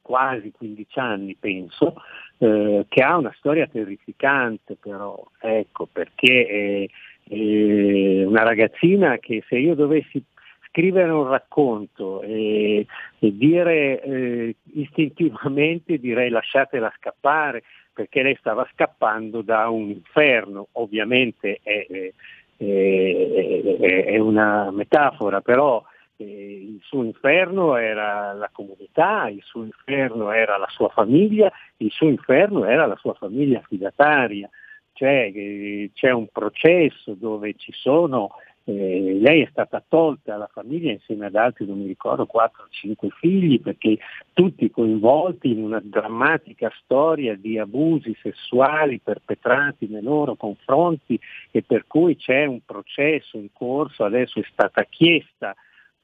quasi 15 anni penso, eh, che ha una storia terrificante però, ecco, perché è, è, una ragazzina che se io dovessi scrivere un racconto e, e dire eh, istintivamente direi lasciatela scappare, perché lei stava scappando da un inferno, ovviamente è, è, è una metafora, però il suo inferno era la comunità, il suo inferno era la sua famiglia, il suo inferno era la sua famiglia fidataria, cioè eh, c'è un processo dove ci sono, eh, lei è stata tolta alla famiglia insieme ad altri, non mi ricordo, 4-5 figli, perché tutti coinvolti in una drammatica storia di abusi sessuali perpetrati nei loro confronti e per cui c'è un processo in corso, adesso è stata chiesta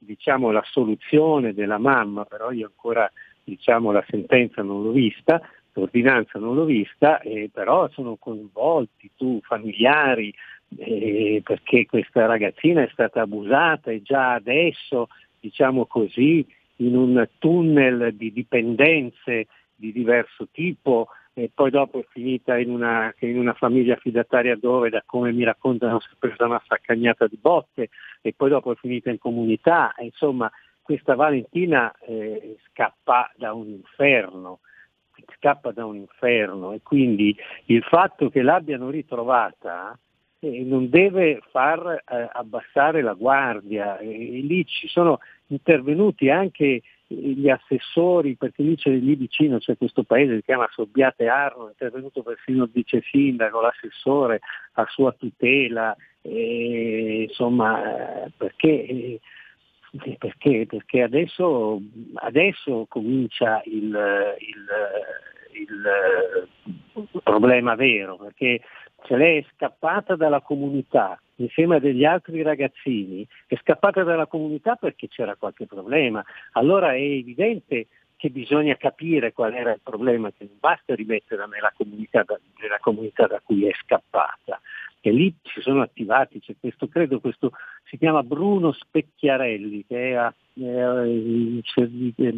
diciamo, la soluzione della mamma, però io ancora diciamo, la sentenza non l'ho vista, l'ordinanza non l'ho vista, eh, però sono coinvolti tu, familiari, eh, perché questa ragazzina è stata abusata e già adesso, diciamo così, in un tunnel di dipendenze di diverso tipo, e poi dopo è finita in una, in una, famiglia fidataria dove, da come mi raccontano, si è presa una saccagnata di botte e poi dopo è finita in comunità. E insomma, questa Valentina eh, scappa da un inferno, scappa da un inferno e quindi il fatto che l'abbiano ritrovata eh, non deve far eh, abbassare la guardia. E, e lì ci sono intervenuti anche gli assessori, perché lì, lì vicino c'è questo paese che si chiama Sobbiate Arno, è intervenuto persino il vice sindaco, l'assessore a sua tutela, e, insomma, perché, perché, perché adesso, adesso, comincia il, il, il problema vero, perché se lei è scappata dalla comunità insieme a degli altri ragazzini, è scappata dalla comunità perché c'era qualche problema. Allora è evidente che bisogna capire qual era il problema, che non basta rimetterla nella comunità da, nella comunità da cui è scappata. E lì si sono attivati, c'è questo, credo questo, si chiama Bruno Specchiarelli, che è, è, è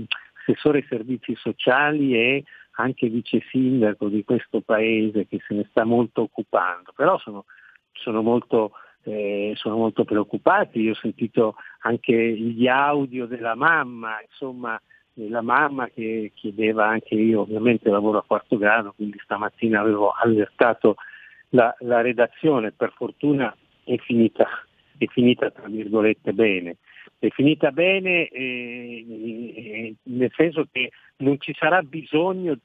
assessore ai servizi sociali e anche vice sindaco di questo paese che se ne sta molto occupando, però sono, sono, molto, eh, sono molto, preoccupati, io ho sentito anche gli audio della mamma, insomma la mamma che chiedeva anche io, ovviamente lavoro a quarto grado, quindi stamattina avevo allertato la, la redazione, per fortuna è finita, è finita tra virgolette bene. È finita bene eh, nel senso che non ci sarà bisogno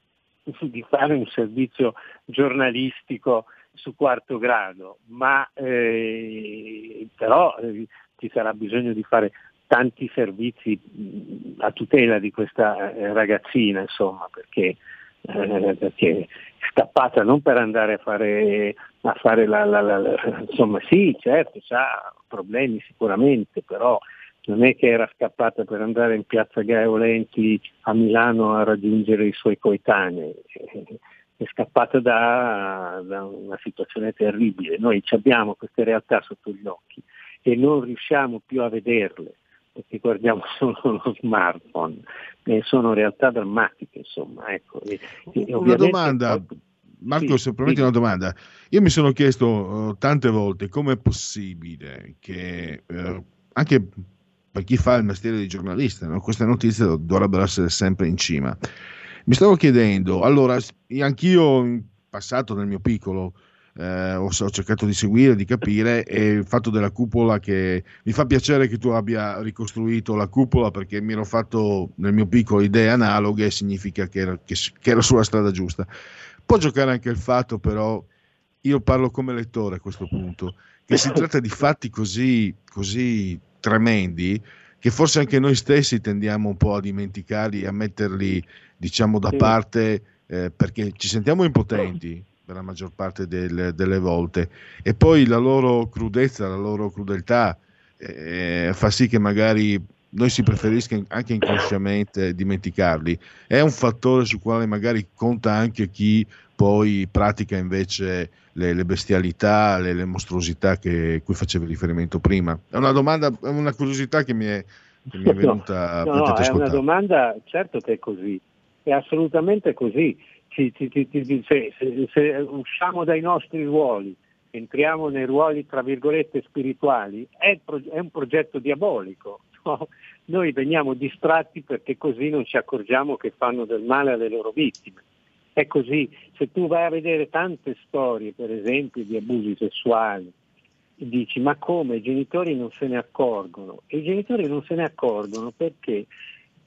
di fare un servizio giornalistico su quarto grado, ma eh, però eh, ci sarà bisogno di fare tanti servizi mh, a tutela di questa eh, ragazzina, insomma, perché, eh, perché, scappata non per andare a fare, a fare la, la, la, insomma sì, certo, ha problemi sicuramente, però non è che era scappata per andare in piazza Gaeolenti a Milano a raggiungere i suoi coetanei, è scappata da, da una situazione terribile. Noi abbiamo queste realtà sotto gli occhi e non riusciamo più a vederle perché guardiamo solo lo smartphone, e sono realtà drammatiche, insomma. Ecco. E, e una domanda, Marco, sì, se permetti sì. una domanda. Io mi sono chiesto uh, tante volte come è possibile che uh, anche per chi fa il mestiere di giornalista, no? queste notizie dovrebbero essere sempre in cima. Mi stavo chiedendo, allora, anch'io in passato nel mio piccolo eh, ho, ho, cercato di seguire, di capire e il fatto della cupola che mi fa piacere che tu abbia ricostruito la cupola perché mi ero fatto nel mio piccolo idee analoghe significa che era, che, che era sulla strada giusta. Può giocare anche il fatto però, io parlo come lettore a questo punto, che si tratta di fatti così, così tremendi che forse anche noi stessi tendiamo un po' a dimenticarli, a metterli diciamo da parte eh, perché ci sentiamo impotenti per la maggior parte del, delle volte e poi la loro crudezza, la loro crudeltà eh, fa sì che magari noi si preferisca anche inconsciamente dimenticarli. È un fattore sul quale magari conta anche chi poi pratica invece le, le bestialità, le, le mostruosità che, cui facevi riferimento prima. È una domanda, è una curiosità che mi è, che mi è venuta no, no, no è una domanda, certo che è così, è assolutamente così. Ci, ci, ci, se, se, se usciamo dai nostri ruoli, entriamo nei ruoli tra virgolette spirituali, è, è un progetto diabolico. No? Noi veniamo distratti perché così non ci accorgiamo che fanno del male alle loro vittime. È così, se tu vai a vedere tante storie, per esempio, di abusi sessuali, dici ma come i genitori non se ne accorgono? E i genitori non se ne accorgono perché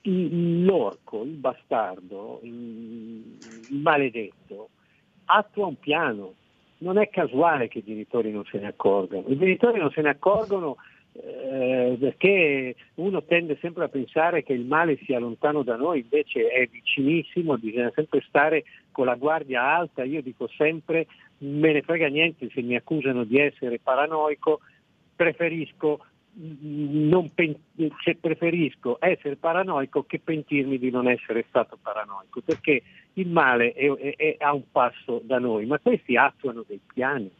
l'orco, il bastardo, il maledetto, attua un piano. Non è casuale che i genitori non se ne accorgano. I genitori non se ne accorgono eh, perché uno tende sempre a pensare che il male sia lontano da noi, invece è vicinissimo, bisogna sempre stare con la guardia alta. Io dico sempre, me ne frega niente se mi accusano di essere paranoico, preferisco pen- cioè preferisco essere paranoico che pentirmi di non essere stato paranoico, perché il male è, è, è a un passo da noi, ma questi attuano dei piani,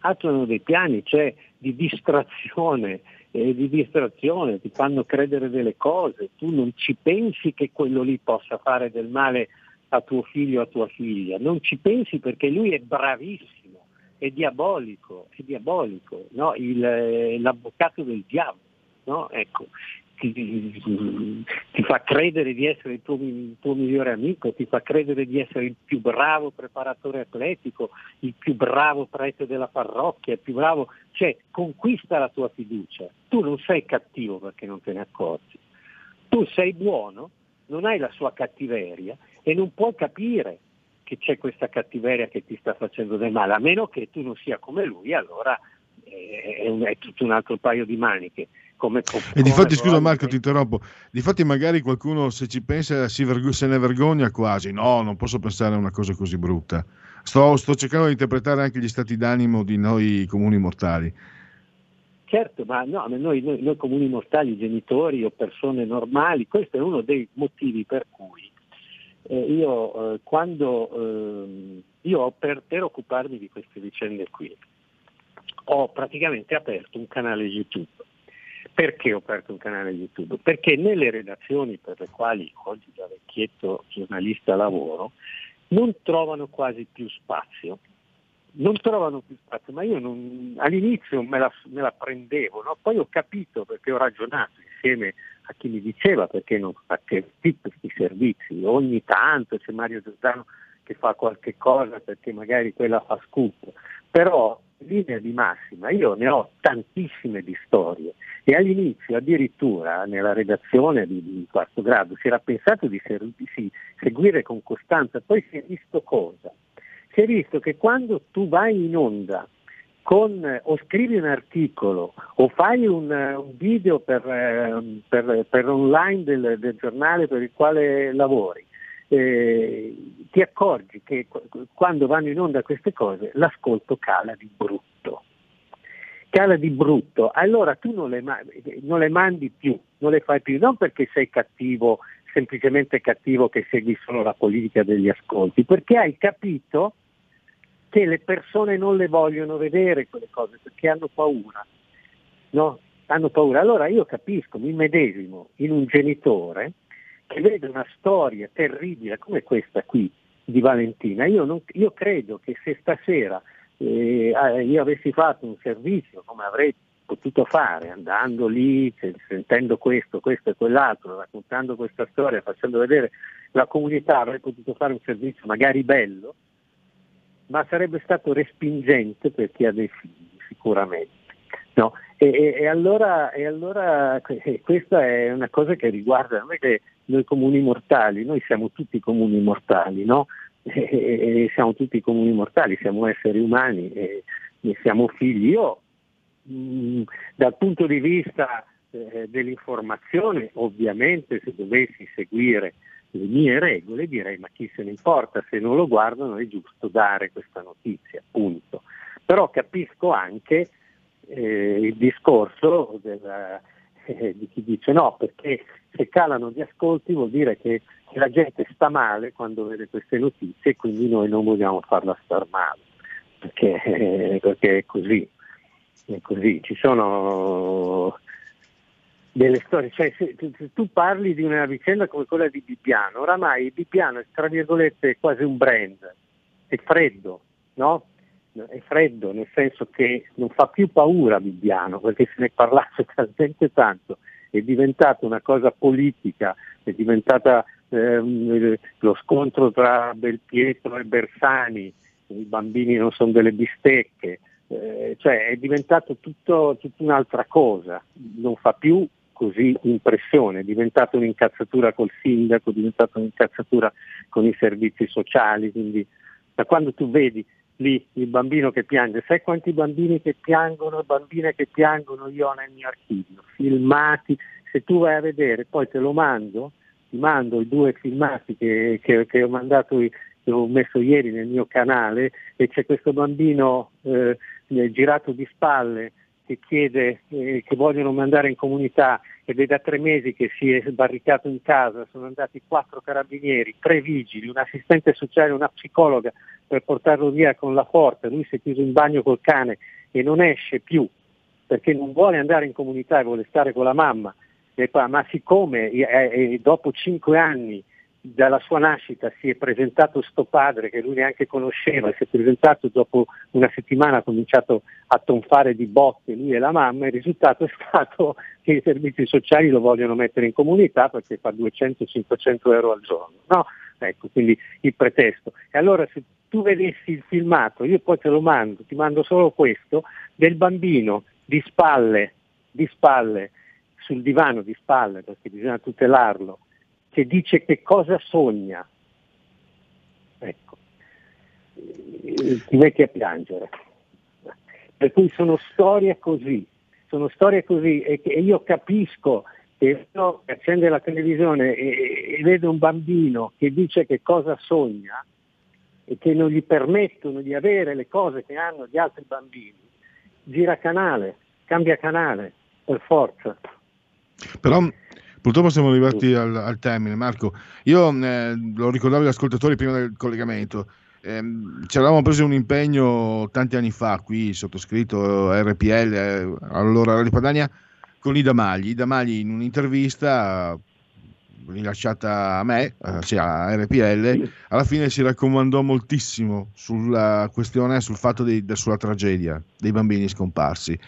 attuano dei piani, cioè di distrazione, eh, di distrazione, ti fanno credere delle cose, tu non ci pensi che quello lì possa fare del male a tuo figlio o a tua figlia, non ci pensi perché lui è bravissimo è diabolico, è diabolico, no? Il, eh, l'avvocato del diavolo, no? ecco, ti, ti, fa credere di essere il tuo, il tuo, migliore amico, ti fa credere di essere il più bravo preparatore atletico, il più bravo prete della parrocchia, il più bravo, cioè conquista la tua fiducia. Tu non sei cattivo perché non te ne accorgi. Tu sei buono, non hai la sua cattiveria e non puoi capire che c'è questa cattiveria che ti sta facendo del male, a meno che tu non sia come lui, allora è, un, è tutto un altro paio di maniche. Come, e di fatti, scusa Marco, ti interrompo, di fatti magari qualcuno se ci pensa si verg- se ne vergogna quasi, no, non posso pensare a una cosa così brutta. Sto, sto cercando di interpretare anche gli stati d'animo di noi comuni mortali. Certo, ma no, noi, noi, noi comuni mortali, genitori o persone normali, questo è uno dei motivi per cui eh, io eh, quando eh, io per, per occuparmi di queste vicende qui ho praticamente aperto un canale YouTube. Perché ho aperto un canale YouTube? Perché nelle redazioni per le quali oggi da vecchietto giornalista lavoro non trovano quasi più spazio. Non trovano più spazio, ma io non, all'inizio me la, me la prendevo, no? poi ho capito perché ho ragionato insieme a chi mi diceva perché non fate questi servizi, ogni tanto c'è Mario Giordano che fa qualche cosa perché magari quella fa scoop, però linea di massima io ne ho tantissime di storie e all'inizio addirittura nella redazione di, di quarto grado si era pensato di, ser- di seguire con costanza, poi si è visto cosa? Si è visto che quando tu vai in onda con, o scrivi un articolo o fai un, un video per, eh, per, per online del, del, giornale per il quale lavori, eh, ti accorgi che quando vanno in onda queste cose l'ascolto cala di brutto. Cala di brutto, allora tu non le, non le mandi più, non le fai più, non perché sei cattivo, semplicemente cattivo che segui solo la politica degli ascolti, perché hai capito che le persone non le vogliono vedere quelle cose perché hanno paura. No? Hanno paura. Allora io capisco, mi medesimo in un genitore che vede una storia terribile come questa qui di Valentina. Io, non, io credo che se stasera eh, io avessi fatto un servizio come avrei potuto fare, andando lì, sentendo questo, questo e quell'altro, raccontando questa storia, facendo vedere la comunità, avrei potuto fare un servizio magari bello, ma sarebbe stato respingente per chi ha dei figli, sicuramente. No? E, e, e, allora, e, allora, questa è una cosa che riguarda noi, che noi comuni mortali, noi siamo tutti comuni mortali, no? siamo tutti comuni mortali, siamo esseri umani e, siamo figli. Io mh, dal punto di vista eh, dell'informazione, ovviamente se dovessi seguire le mie regole direi ma chi se ne importa, se non lo guardano è giusto dare questa notizia, punto. Però capisco anche eh, il discorso della, eh, di chi dice no, perché se calano gli ascolti vuol dire che, la gente sta male quando vede queste notizie e quindi noi non vogliamo farla star male, perché, eh, perché è così. È così. Ci sono delle storie, cioè se, tu parli di una vicenda come quella di Bibbiano, oramai Bibbiano è tra virgolette quasi un brand, è freddo, no? È freddo nel senso che non fa più paura Bibbiano perché se ne parlasse talmente tanto, è diventata una cosa politica, è diventata ehm, lo scontro tra Belpietro e Bersani, i bambini non sono delle bistecche, eh, cioè è diventato tutto, tutta un'altra cosa, non fa più così impressione, è diventata un'incazzatura col sindaco, è diventata un'incazzatura con i servizi sociali, quindi da quando tu vedi lì il bambino che piange, sai quanti bambini che piangono bambine che piangono io ho nel mio archivio, filmati, se tu vai a vedere poi te lo mando, ti mando i due filmati che, che, che ho mandato che ho messo ieri nel mio canale e c'è questo bambino eh, girato di spalle che chiede, eh, che vogliono mandare in comunità ed è da tre mesi che si è sbarricato in casa, sono andati quattro carabinieri, tre vigili, un assistente sociale, una psicologa per portarlo via con la forza, lui si è chiuso in bagno col cane e non esce più perché non vuole andare in comunità e vuole stare con la mamma, ma siccome eh, eh, dopo cinque anni dalla sua nascita si è presentato sto padre che lui neanche conosceva, si è presentato dopo una settimana ha cominciato a tonfare di botte lui e la mamma, il risultato è stato che i servizi sociali lo vogliono mettere in comunità perché fa 200-500 euro al giorno. No? Ecco, quindi il pretesto. E allora se tu vedessi il filmato, io poi te lo mando, ti mando solo questo, del bambino di spalle, di spalle, sul divano di spalle, perché bisogna tutelarlo, che dice che cosa sogna. Ecco, ti metti a piangere. Per cui sono storie così, sono storie così e, che io capisco che uno accende la televisione e, e vede un bambino che dice che cosa sogna e che non gli permettono di avere le cose che hanno gli altri bambini, gira canale, cambia canale, per forza. Però Purtroppo siamo arrivati al, al termine, Marco. Io eh, lo ricordavo agli ascoltatori prima del collegamento. Eh, ci eravamo presi un impegno tanti anni fa, qui sottoscritto RPL, eh, allora Radio Padania, con Ida Magli. Ida Magli in un'intervista rilasciata a me, eh, cioè a RPL, alla fine si raccomandò moltissimo sulla questione, sul fatto di, de- sulla tragedia dei bambini scomparsi.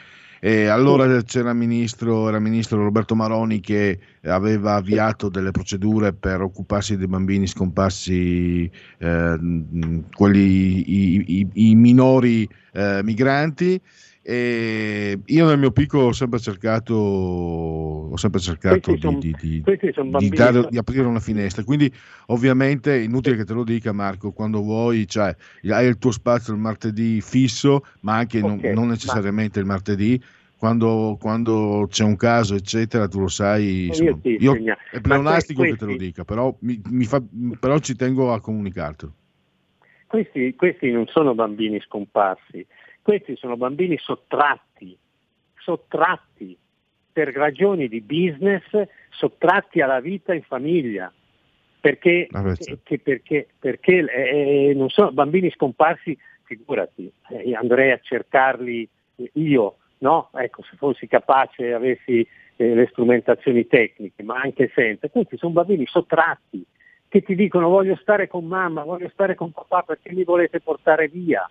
E allora c'era ministro, era ministro Roberto Maroni che aveva avviato delle procedure per occuparsi dei bambini scomparsi, eh, quelli, i, i, i minori eh, migranti. E io nel mio piccolo ho sempre cercato, ho sempre cercato di, son- di- di- questi dare- di aprire una finestra. Quindi, ovviamente, è inutile che te lo dica, Marco, quando vuoi, cioè, hai il tuo spazio il martedì fisso, ma anche non- Ok, non, ma- necessariamente il martedì. Quando, quando c'è un caso, eccetera, tu lo sai. insomma, io- insegna. è Ma pleonastico que- che te lo questi- dica, però, mi- mi fa- però ci tengo a comunicartelo. Questi, questi non sono bambini scomparsi, questi sono bambini sottratti, sottratti per ragioni di business, sottratti alla vita in famiglia. Perché, certo. che- perché, perché eh, non sono bambini scomparsi, figurati, eh, andrei a cercarli eh, io, no? Ecco, se fossi capace e avessi eh, le strumentazioni tecniche, ma anche senza. Questi sono bambini sottratti che ti dicono voglio stare con mamma, voglio stare con papà perché mi volete portare via.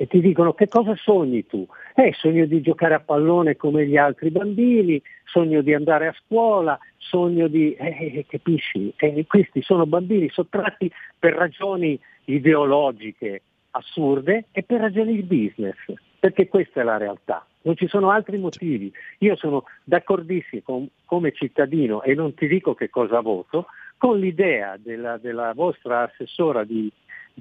E ti dicono che cosa sogni tu? Eh, sogno di giocare a pallone come gli altri bambini, sogno di andare a scuola, sogno di... Eh, eh, capisci? Eh, questi sono bambini sottratti per ragioni ideologiche assurde e per ragioni di business, perché questa è la realtà. Non ci sono altri motivi. Io sono d'accordissimo con- come cittadino e non ti dico che cosa voto, con l'idea della, della vostra assessora di,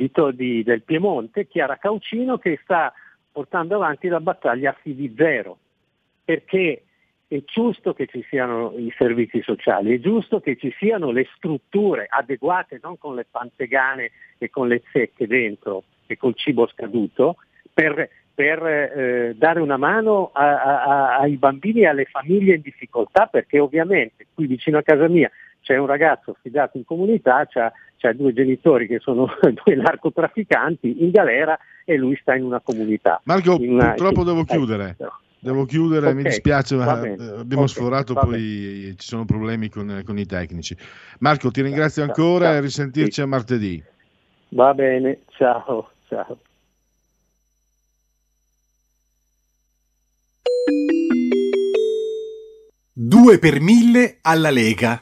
di di- del Piemonte, Chiara Caucino, che sta portando avanti la battaglia fidi zero, perché è giusto che ci siano i servizi sociali, è giusto che ci siano le strutture adeguate, non con le pantegane e con le zecche dentro e col cibo scaduto, per, per, eh, dare una mano a- a- a- ai bambini e alle famiglie in difficoltà, perché ovviamente qui vicino a casa mia c'è un ragazzo affidato in comunità, c'ha, c'ha due genitori che sono due narcotrafficanti in galera e lui sta in una comunità. Marco, una- purtroppo devo eh, chiudere. però. Devo chiudere, mi Ok, dispiace, ma bene, eh, abbiamo ok, sforato, poi ci sono problemi con, con i tecnici. Marco, ti ringrazio Ciao, ancora ciao. e risentirci a martedì. Va bene, ciao, ciao. Due per mille alla Lega.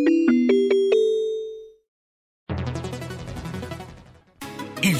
Il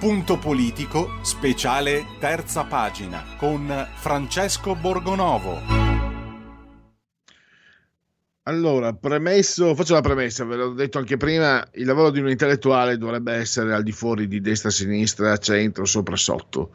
Punto politico, speciale terza pagina con Francesco Borgonovo. Allora, premesso, faccio la premessa, ve l'ho detto anche prima, il lavoro di un intellettuale dovrebbe essere al di fuori di destra, sinistra, centro, sopra, sotto.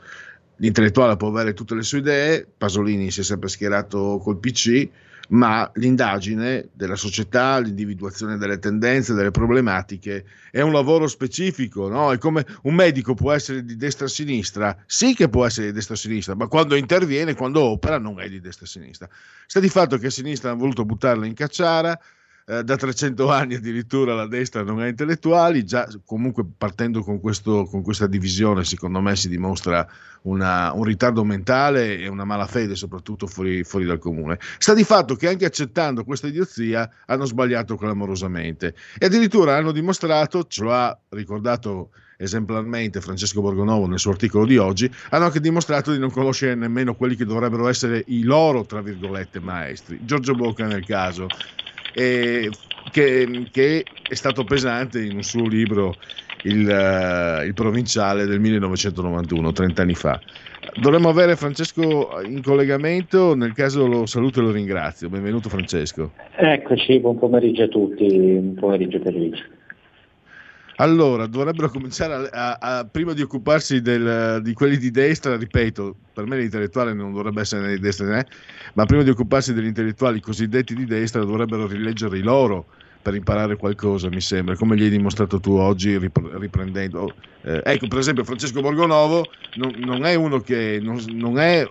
L'intellettuale può avere tutte le sue idee, Pasolini si è sempre schierato col PC, ma l'indagine della società, l'individuazione delle tendenze, delle problematiche è un lavoro specifico, no? È come un medico può essere di destra a sinistra, sì che può essere di destra a sinistra, ma quando interviene, quando opera, non è di destra a sinistra. Sta di fatto che a sinistra hanno voluto buttarla in cacciara, eh, da 300 anni addirittura la destra non ha intellettuali, già comunque partendo con, questo, con questa divisione secondo me si dimostra una, un ritardo mentale e una malafede soprattutto fuori, fuori, dal comune. Sta di fatto che anche accettando questa idiozia hanno sbagliato clamorosamente e addirittura hanno dimostrato, ce lo ha ricordato esemplarmente Francesco Borgonovo nel suo articolo di oggi, hanno anche dimostrato di non conoscere nemmeno quelli che dovrebbero essere i loro, tra virgolette, maestri. Giorgio Bocca nel caso eh, che, che, è stato pesante in un suo libro, il, uh, il, Provinciale del 1991, 30 anni fa. Dovremmo avere Francesco in collegamento, nel caso lo saluto e lo ringrazio. Benvenuto Francesco. Eccoci, buon pomeriggio a tutti, buon pomeriggio per Luigi. Allora, dovrebbero cominciare a, a, a prima di occuparsi del, di quelli di destra, ripeto, per me l'intellettuale non dovrebbe essere né di destra né, ma prima di occuparsi degli intellettuali cosiddetti di destra dovrebbero rileggere i loro per imparare qualcosa, mi sembra, come gli hai dimostrato tu oggi riprendendo. Eh, ecco, per esempio, Francesco Borgonovo non, non è uno che, non, non, è,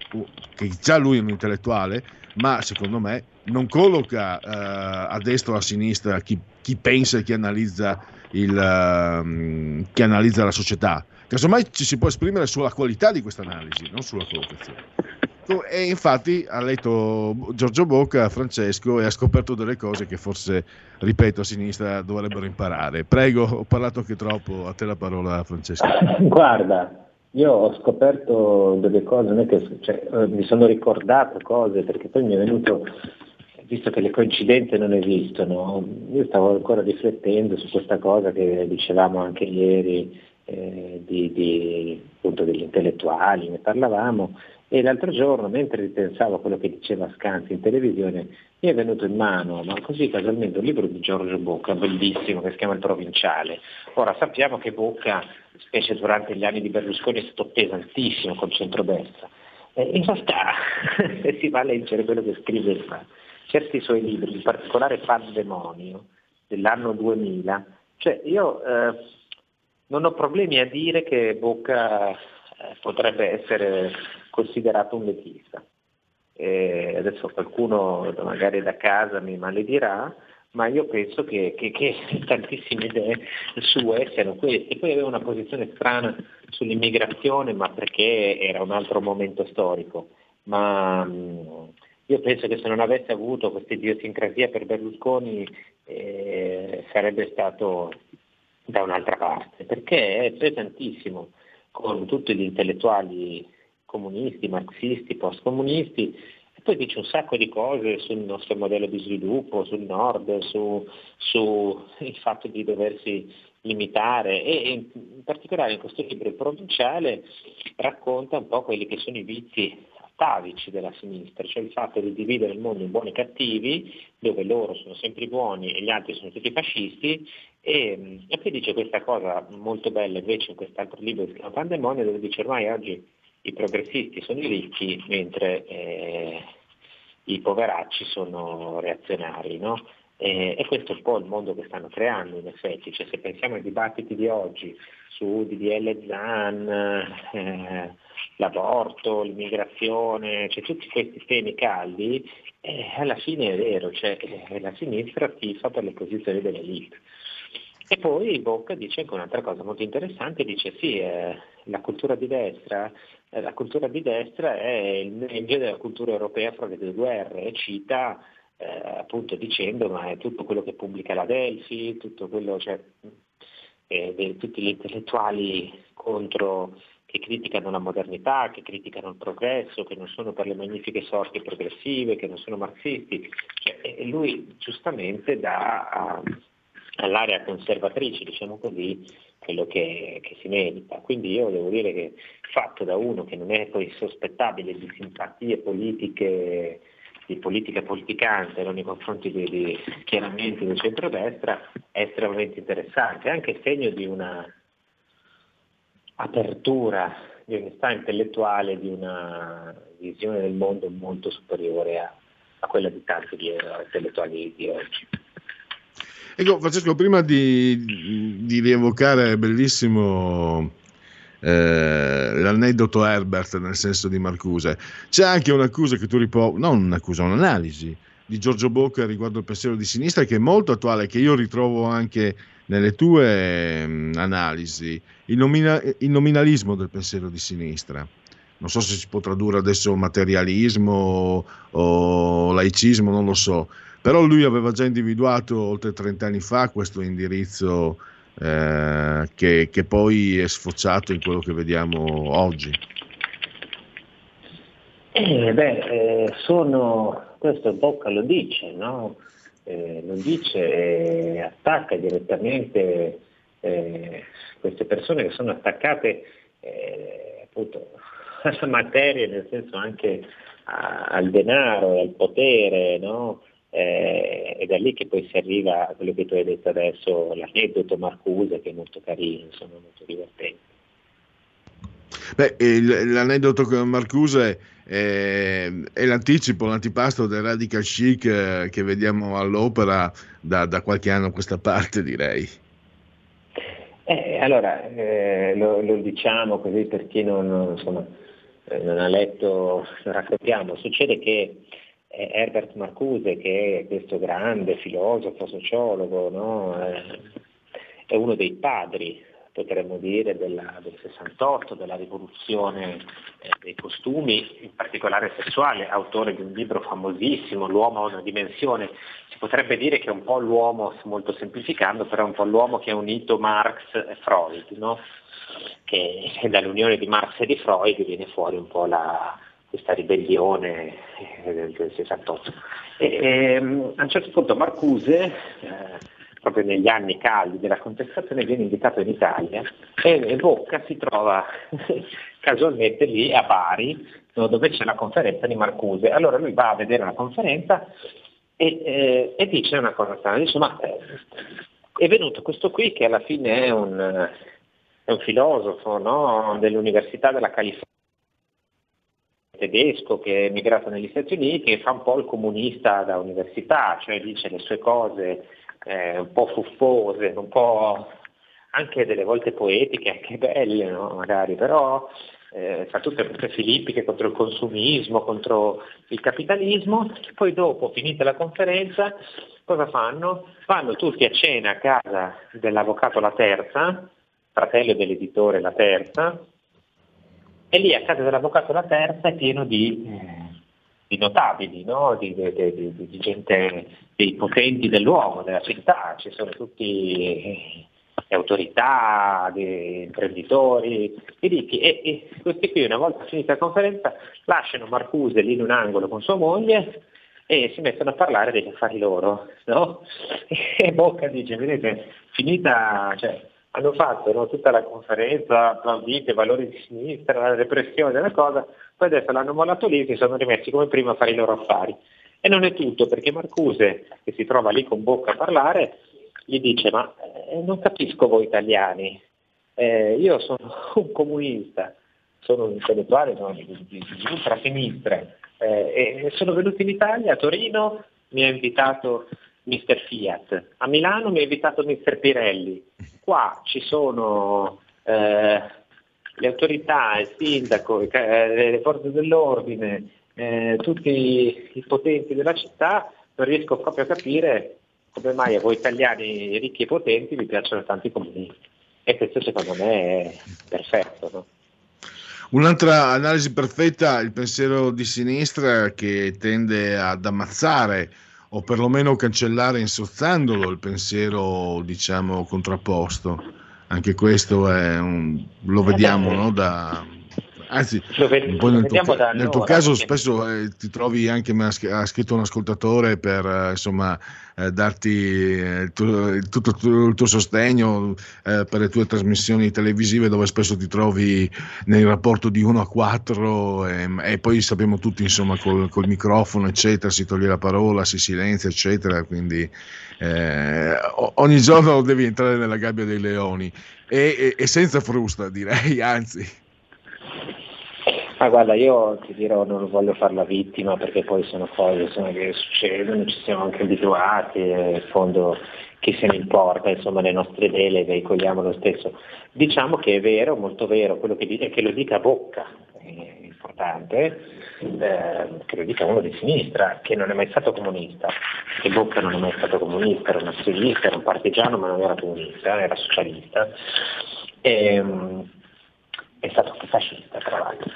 che già lui è un intellettuale, ma secondo me non colloca eh, a destra o a sinistra chi, chi pensa e chi analizza il, uh, che analizza la società. Casomai ci si può esprimere sulla qualità di questa analisi, non sulla collocazione. E infatti ha letto Giorgio Bocca, Francesco, e ha scoperto delle cose che forse, ripeto, a sinistra dovrebbero imparare. Prego, ho parlato anche troppo, a te la parola Francesco. Guarda, io ho scoperto delle cose, che, cioè, eh, mi sono ricordato cose, perché poi mi è venuto visto che le coincidenze non esistono, io stavo ancora riflettendo su questa cosa che dicevamo anche ieri eh, di, di, appunto degli intellettuali, ne parlavamo, e l'altro giorno, mentre ripensavo a quello che diceva Scanzi in televisione, mi è venuto in mano, ma così casualmente, un libro di Giorgio Bocca, bellissimo, che si chiama Il Provinciale. Ora sappiamo che Bocca, specie durante gli anni di Berlusconi, è stato pesantissimo col centrodestra. Eh, in realtà, se si va a leggere quello che scrive certi suoi libri, in particolare Pandemonio dell'anno 2000, cioè io eh, non ho problemi a dire che Bocca eh, potrebbe essere considerato un letista. E adesso qualcuno magari da casa mi maledirà, ma io penso che, che, che, tantissime idee sue siano queste. Poi aveva una posizione strana sull'immigrazione, ma perché era un altro momento storico. Ma mh, io penso che se non avesse avuto questa idiosincrasia per Berlusconi eh, sarebbe stato da un'altra parte, perché è pesantissimo con tutti gli intellettuali comunisti, marxisti, post-comunisti, e poi dice un sacco di cose sul nostro modello di sviluppo, sul nord, su, su fatto di doversi limitare e in particolare in questo libro il provinciale racconta un po' quelli che sono i vizi atavici della sinistra, cioè il fatto di dividere il mondo in buoni e cattivi, dove loro sono sempre buoni e gli altri sono tutti fascisti, e, e poi dice questa cosa molto bella invece in quest'altro libro che si chiama Pandemonio, dove dice ormai oggi i progressisti sono i ricchi, mentre eh, i poveracci sono reazionari. No? E, e, questo è un po' il mondo che stanno creando in effetti, cioè, se pensiamo ai dibattiti di oggi su DDL Zan, eh, l'aborto, l'immigrazione, cioè tutti questi temi caldi, eh, alla fine è vero, cioè, eh, la sinistra tifa per le posizioni dell'elite. E poi Bocca dice anche un'altra cosa molto interessante, dice sì, eh, la cultura di destra, eh, la cultura di destra è il meglio della cultura europea fra le due guerre, e cita eh, appunto dicendo ma è tutto quello che pubblica la Delphi, tutto quello, cioè, eh, tutti gli intellettuali contro che criticano la modernità, che criticano il progresso, che non sono per le magnifiche sorti progressive, che non sono marxisti. Cioè, e lui giustamente dà all'area conservatrice, diciamo così, quello che, che si merita. Quindi io devo dire che fatto da uno che non è poi sospettabile di simpatie politiche di politica politicante nei confronti dei, dei schieramenti del centrodestra è estremamente interessante, è anche segno di una apertura, di onestà intellettuale, di una visione del mondo molto superiore a, a quella di tanti di, intellettuali di oggi. Ecco, Francesco, prima di, di rievocare bellissimo eh, l'aneddoto Herbert nel senso di Marcuse, c'è anche un'accusa che tu riprovi, non un'accusa, un'analisi di Giorgio Bocca riguardo il pensiero di sinistra che è molto attuale, che io ritrovo anche nelle tue mh, analisi, il, nomina- il nominalismo del pensiero di sinistra. Non so se si può tradurre adesso materialismo o laicismo, non lo so, però lui aveva già individuato oltre 30 anni fa questo indirizzo eh, che, che, poi è sfociato in quello che vediamo oggi. Eh, beh, eh, sono, questo Bocca lo dice, no? Eh, lo dice e attacca direttamente queste persone che sono attaccate appunto alla materia, nel senso anche a, al denaro al potere, no? Eh, è da lì che poi si arriva a quello che tu hai detto adesso, l'aneddoto Marcuse che è molto carino, insomma molto divertente. Beh, il, l'aneddoto con Marcuse è, è, l'anticipo, l'antipasto del radical chic eh, che vediamo all'opera da, da, qualche anno a questa parte, direi. Eh, allora, eh, lo, lo, diciamo così per chi non, insomma, eh, non ha letto, lo raccontiamo, succede che Herbert Marcuse, che è questo grande filosofo, sociologo, no? è uno dei padri, potremmo dire, della, del 68, della rivoluzione eh, dei costumi, in particolare sessuale, autore di un libro famosissimo, L'uomo ha una dimensione. Si potrebbe dire che è un po' l'uomo, molto semplificando, però è un po' l'uomo che ha unito Marx e Freud, no? che dall'unione di Marx e di Freud viene fuori un po' la, questa ribellione eh, del 68. E, e, ehm, a un certo punto Marcuse, eh, proprio negli anni caldi della contestazione, viene invitato in Italia e, e Bocca si trova casualmente lì a Bari, dove c'è la conferenza di Marcuse. Allora lui va a vedere la conferenza e, eh, e dice una cosa strana, dice ma eh, è venuto questo qui che alla fine è un, è un filosofo no? dell'Università della California tedesco che è emigrato negli Stati Uniti e fa un po' il comunista da università, cioè dice le sue cose eh, un po' fuffose, un po' anche delle volte poetiche, anche belle no? magari, però eh, fa tutte queste filippiche contro il consumismo, contro il capitalismo, poi dopo, finita la conferenza, cosa fanno? Vanno tutti a cena a casa dell'avvocato La Terza, fratello dell'editore La Terza, e lì a casa dell'avvocato La Terza è pieno di, eh, di notabili, no? di, di, di, gente, dei potenti dell'uomo, della città, ci sono tutti le autorità, imprenditori, ricchi e, e, questi qui una volta finita la conferenza lasciano Marcuse lì in un angolo con sua moglie e si mettono a parlare degli affari loro, no? E Bocca dice, vedete, finita, cioè, hanno fatto no, tutta la conferenza, applaudite, valori di sinistra, la repressione della cosa, poi adesso l'hanno mollato lì e si sono rimessi come prima a fare i loro affari. E non è tutto, perché Marcuse, che si trova lì con bocca a parlare, gli dice ma eh, non capisco voi italiani, eh, io sono un comunista, sono un intellettuale no, di, di, di ultrasinistra eh, e sono venuto in Italia, a Torino, mi ha invitato Mr. Fiat, a Milano mi ha invitato Mr. Pirelli, qua ci sono eh, le autorità, il sindaco, eh, le forze dell'ordine, eh, tutti i potenti della città, non riesco proprio a capire come mai a voi italiani ricchi e potenti vi piacciono tanti comunisti. E questo secondo me è perfetto. No? Un'altra analisi perfetta, il pensiero di sinistra che tende ad ammazzare o perlomeno cancellare insozzandolo il pensiero diciamo contrapposto anche questo è un, lo vediamo no? da, Anzi, po' nel, tuo, nel tuo caso spesso eh, ti trovi anche, sch- ha scritto un ascoltatore per eh, insomma eh, darti eh, tuo, il tutto il tuo- sostegno eh, per le tue trasmissioni televisive dove spesso ti trovi nel rapporto di 1 a 4 e, e poi sappiamo tutti insomma col, col microfono eccetera si toglie la parola, si silenzia eccetera quindi eh, ogni giorno devi entrare nella gabbia dei leoni. E, e- e senza frusta direi anzi Ma guarda, io ti dirò, non voglio fare la vittima perché poi sono cose insomma, che succedono, ci siamo anche abituati e in fondo chi se ne importa, insomma le nostre idee veicoliamo lo stesso. Diciamo che è vero, molto vero, quello che dice, che lo dica a bocca, è importante, eh, che lo dica uno di sinistra, che non è mai stato comunista, che Bocca non è mai stato comunista, era un azionista, era un partigiano ma non era comunista, era socialista. Ehm, è stato fascista tra l'altro.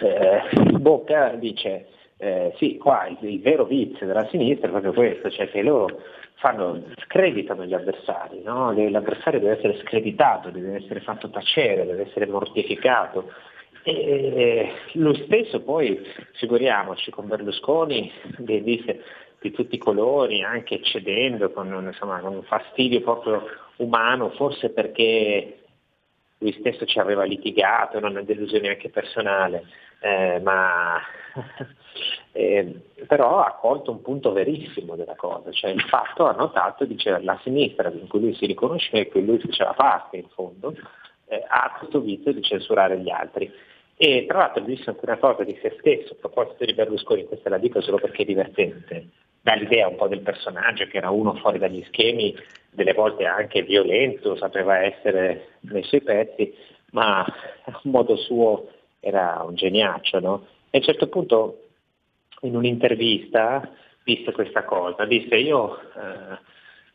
Eh, Bocca dice eh, sì, qua il, il vero vizio della sinistra è proprio questo, cioè che loro fanno, screditano gli avversari, no? l'avversario deve essere screditato, deve essere fatto tacere, deve essere mortificato. E lui stesso poi, figuriamoci, con Berlusconi che disse di tutti i colori, anche eccedendo, con, insomma, con un fastidio proprio umano, forse perché lui stesso ci aveva litigato, non è delusione anche personale, eh, ma eh, però ha colto un punto verissimo della cosa, cioè il fatto ha notato, dice la sinistra in cui lui si riconosceva e che lui faceva parte in fondo, eh, ha questo vizio di censurare gli altri. E tra l'altro disse anche una cosa di se stesso, a proposito di Berlusconi, questa la dico solo perché è divertente, dà l'idea un po' del personaggio che era uno fuori dagli schemi, delle volte anche violento, sapeva essere nei suoi pezzi, ma a modo suo era un geniaccio, no? E a un certo punto in un'intervista disse questa cosa, disse io eh,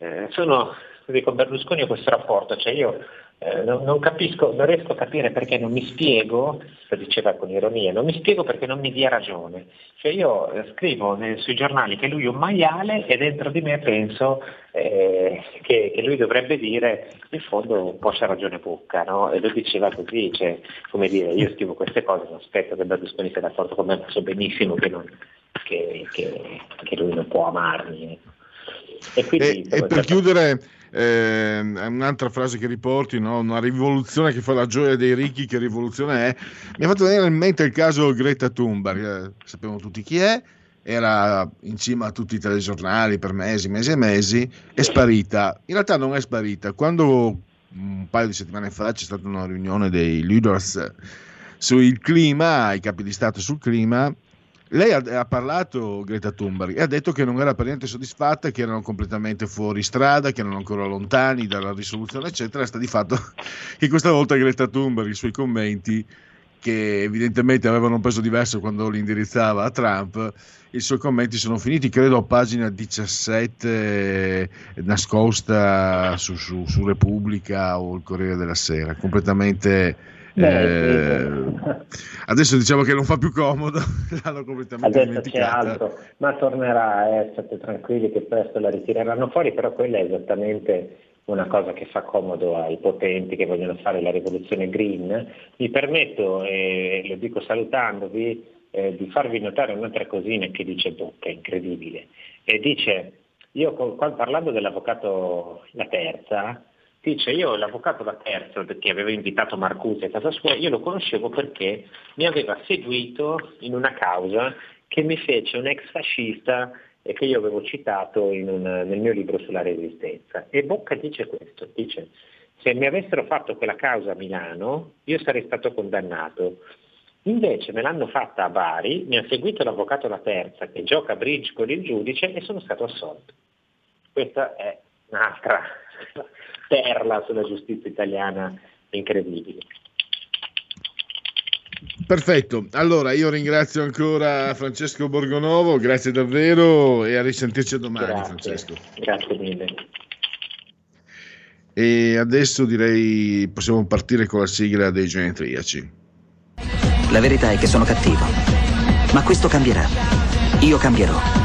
eh, sono così con Berlusconi ho questo rapporto, cioè io eh, non, non capisco, non riesco a capire perché non mi spiego, lo diceva con ironia, non mi spiego perché non mi dia ragione. Cioè io eh, scrivo nel- sui giornali che lui è un maiale e dentro di me penso eh, che, che lui dovrebbe dire in fondo un po' c'ha ragione Bocca, no? E lui diceva così, cioè, come dire, io scrivo queste cose, non aspetto che Berlusconi sia d'accordo con me, ma so benissimo che, non- che- che- lui non può amarmi. E quindi E, e per chiudere, eh, un'altra frase che riporti, no? una rivoluzione che fa la gioia dei ricchi, che rivoluzione è? Mi ha fatto venire in mente il caso Greta Thunberg, eh, sappiamo tutti chi è, era in cima a tutti i telegiornali per mesi, mesi e mesi, è sparita. In realtà non è sparita. Quando un paio di settimane fa c'è stata una riunione dei leaders sul clima, i capi di Stato sul clima, lei ha, ha parlato, Greta Thunberg, e ha detto che non era per niente soddisfatta, che erano completamente fuori strada, che erano ancora lontani dalla risoluzione, eccetera. Sta di fatto che questa volta Greta Thunberg, i suoi commenti, che evidentemente avevano un peso diverso quando li indirizzava a Trump, i suoi commenti sono finiti, credo a pagina 17, nascosta su, su- su Repubblica o il Corriere della Sera, completamente... Beh, eh, adesso diciamo che non fa più comodo, l'hanno completamente Adesso c'è dimenticata. altro, ma tornerà, eh, state tranquilli che presto la ritireranno fuori, però quella è esattamente una cosa che fa comodo ai potenti che vogliono fare la rivoluzione green. Mi permetto, e lo dico salutandovi, eh, di farvi notare un'altra cosina che dice Bocca, incredibile. E dice, io parlando dell'avvocato La Terza, dice io l'avvocato La Terza, che aveva invitato Marcuse a casa sua, io lo conoscevo perché mi aveva seguito in una causa che mi fece un ex fascista e che io avevo citato un- nel mio libro sulla resistenza. E Bocca dice questo, dice se mi avessero fatto quella causa a Milano io sarei stato condannato. Invece me l'hanno fatta a Bari, mi ha seguito l'avvocato La Terza che gioca a bridge con il giudice e sono stato assolto. Questa è un'altra perla sulla giustizia italiana incredibile. Perfetto, allora io ringrazio ancora Francesco Borgonovo, grazie davvero e a risentirci domani Grazie. Francesco. Grazie mille. E adesso direi possiamo partire con la sigla dei genetriaci. La verità è che sono cattivo. Ma questo cambierà. Io cambierò.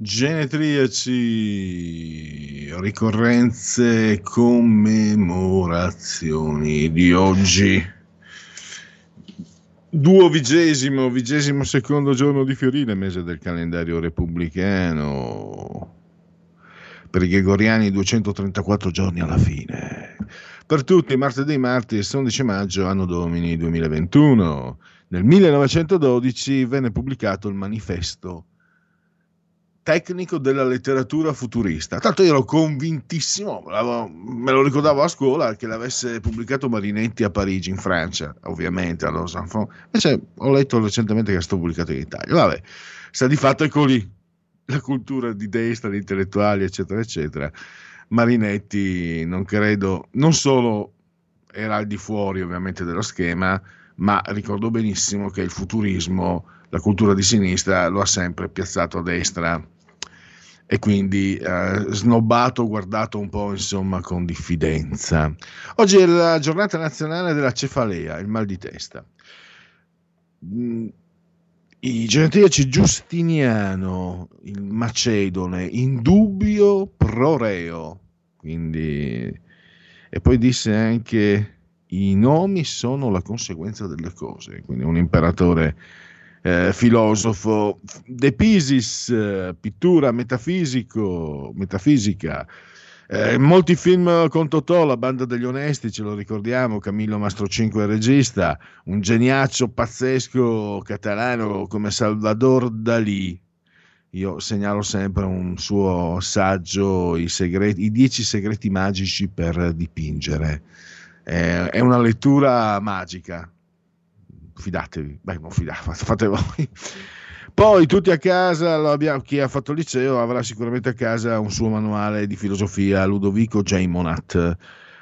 Genetriaci, ricorrenze, commemorazioni di oggi. Duovigesimo, vigesimo secondo giorno di Fiorile, mese del calendario repubblicano. Per i gregoriani 234 giorni alla fine. Per tutti, martedì, martis 11 maggio, anno domini 2021. Nel 1912 venne pubblicato il manifesto tecnico della letteratura futurista. Tanto io ero convintissimo, me lo ricordavo a scuola, che l'avesse pubblicato Marinetti a Parigi, in Francia, ovviamente, a Los Enfants. Invece ho letto recentemente che è stato pubblicato in Italia. Vabbè, sta di fatto ecco lì, la cultura di destra, di intellettuali, eccetera, eccetera. Marinetti, non credo, non solo era al di fuori ovviamente dello schema, ma ricordo benissimo che il futurismo, la cultura di sinistra, lo ha sempre piazzato a destra e quindi eh, snobbato, guardato un po' insomma con diffidenza. Oggi è la giornata nazionale della cefalea, il mal di testa. Mm, I genetriaci Giustiniano, il Macedone, in dubbio pro reo, quindi... e poi disse anche i nomi sono la conseguenza delle cose, quindi un imperatore eh, filosofo, De Pisis, eh, pittura metafisica, eh, molti film con Totò, la banda degli onesti, ce lo ricordiamo, Camillo Mastrocinque regista, un geniaccio pazzesco catalano come Salvador Dalì. Io segnalo sempre un suo saggio, I, segreti, i dieci segreti magici per dipingere. Eh, è una lettura magica, fidatevi, beh, non fidate, fate voi. Poi tutti a casa, chi ha fatto liceo avrà sicuramente a casa un suo manuale di filosofia, Ludovico J. Monat.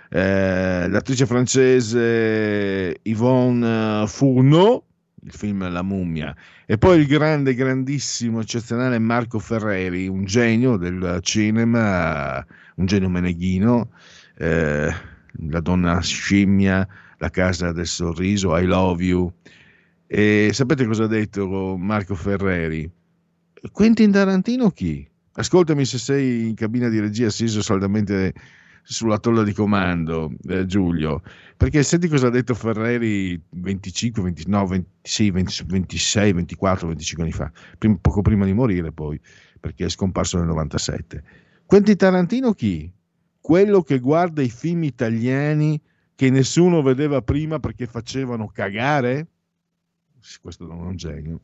Eh, l'attrice francese Yvonne Fourneau, il film La mummia, e poi il grande, grandissimo, eccezionale Marco Ferreri, un genio del cinema, un genio meneghino, eh, la donna scimmia, la casa del sorriso, I love you. E sapete cosa ha detto Marco Ferreri? Quentin Tarantino chi? Ascoltami se sei in cabina di regia assiso saldamente sulla tolla di comando, eh, Giulio, perché senti cosa ha detto Ferreri 25, 20, no, 26, 20, 26, 24, 25 anni fa, prima, poco prima di morire poi, perché è scomparso nel 97. Quentin Tarantino chi? Quello che guarda i film italiani che nessuno vedeva prima perché facevano cagare? Questo non è un genio.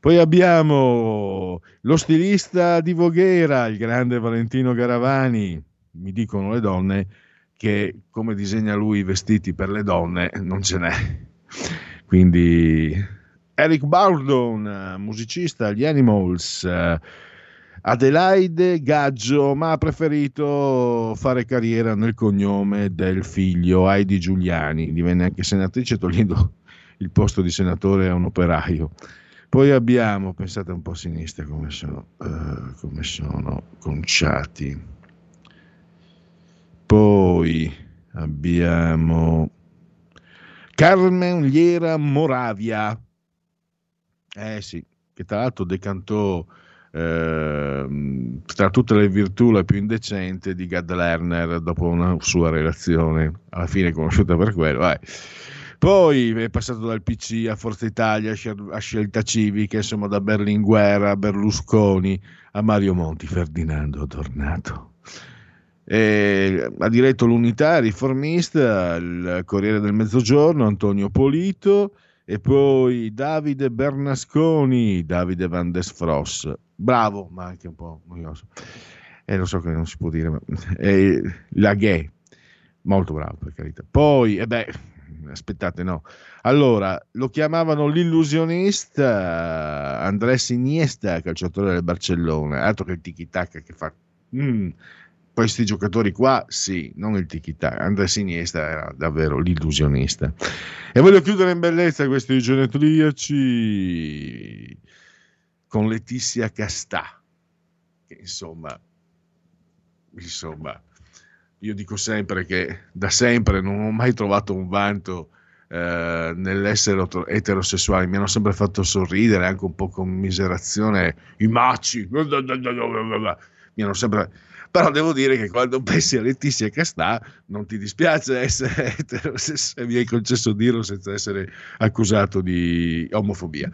Poi abbiamo lo stilista di Voghera, il grande Valentino Garavani. Mi dicono le donne che come disegna lui i vestiti per le donne non ce n'è. Quindi Eric Bardon, musicista, gli Animals. Adelaide Gaggio, ma ha preferito fare carriera nel cognome del figlio Heidi Giuliani, divenne anche senatrice togliendo il posto di senatore a un operaio. Poi abbiamo, pensate un po' a sinistra come sono, uh, come sono conciati. Poi abbiamo Carmen Liera Moravia, eh sì, che tra l'altro decantò eh, tra tutte le virtù la più indecente di Gad Lerner dopo una sua relazione, alla fine conosciuta per quello. Vai. Poi è passato dal PC a Forza Italia, a Scelta Civica, insomma da Berlinguer a Berlusconi a Mario Monti, Ferdinando Tornato. E ha diretto l'Unità riformista, il Corriere del Mezzogiorno, Antonio Polito e poi Davide Bernasconi, Davide Van Desfros, bravo, ma anche un po' noioso. E eh, lo so che non si può dire, ma eh, la gay, molto bravo per carità. Poi, eh beh, aspettate, no. Allora, lo chiamavano l'illusionista Andrés Iniesta, calciatore del Barcellona, altro che il tiki-taka che fa Mm. Questi giocatori qua, sì, non il tiki-taka. Andrea Iniesta era davvero l'illusionista. E voglio chiudere in bellezza questi genetriaci con Letizia Castà, che insomma, insomma, io dico sempre che da sempre non ho mai trovato un vanto eh, nell'essere eterosessuale, mi hanno sempre fatto sorridere, anche un po' con miserazione, i maci, mi hanno sempre... Però devo dire che quando pensi a Letizia Castà non ti dispiace essere eterosessuale, mi hai concesso dirlo senza essere accusato di omofobia.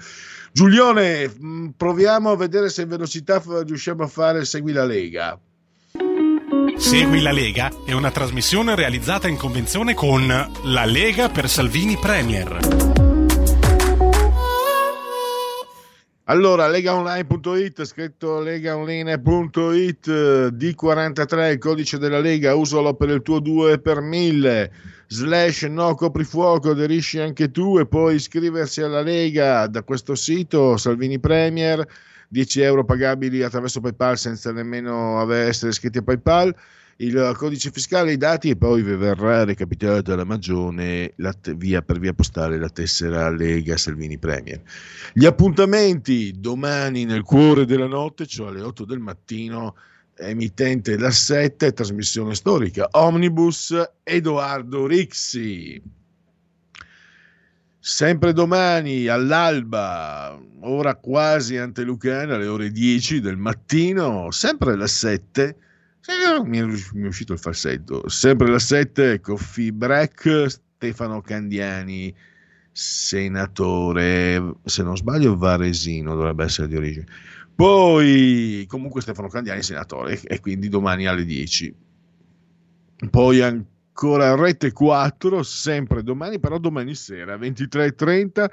Giulione, mm, proviamo a vedere se in velocità riusciamo a fare Segui la Lega. Segui la Lega è una trasmissione realizzata in convenzione con La Lega per Salvini Premier. Allora, legaonline.it, scritto legaonline.it, D43, il codice della Lega, usalo per il tuo 2 per 1000, slash no coprifuoco, aderisci anche tu e puoi iscriversi alla Lega. Da questo sito, Salvini Premier, 10 euro pagabili attraverso PayPal senza nemmeno essere iscritti a PayPal, il codice fiscale, i dati e poi vi verrà recapitolata alla Magione la te- via, per via postale la tessera Lega Salvini Premier. Gli appuntamenti domani nel cuore della notte, cioè alle 8 del mattino, emittente la 7, trasmissione storica Omnibus Edoardo Rixi. Sempre domani all'alba, ora quasi antelucana, alle ore 10 del mattino, sempre alle 7, mi è, uscito il falsetto, sempre alle 7, Coffee Break, Stefano Candiani, senatore, se non sbaglio Varesino dovrebbe essere di origine. Poi comunque Stefano Candiani senatore e quindi domani alle 10. Poi ancora Rete 4, sempre domani, però domani sera 23.30,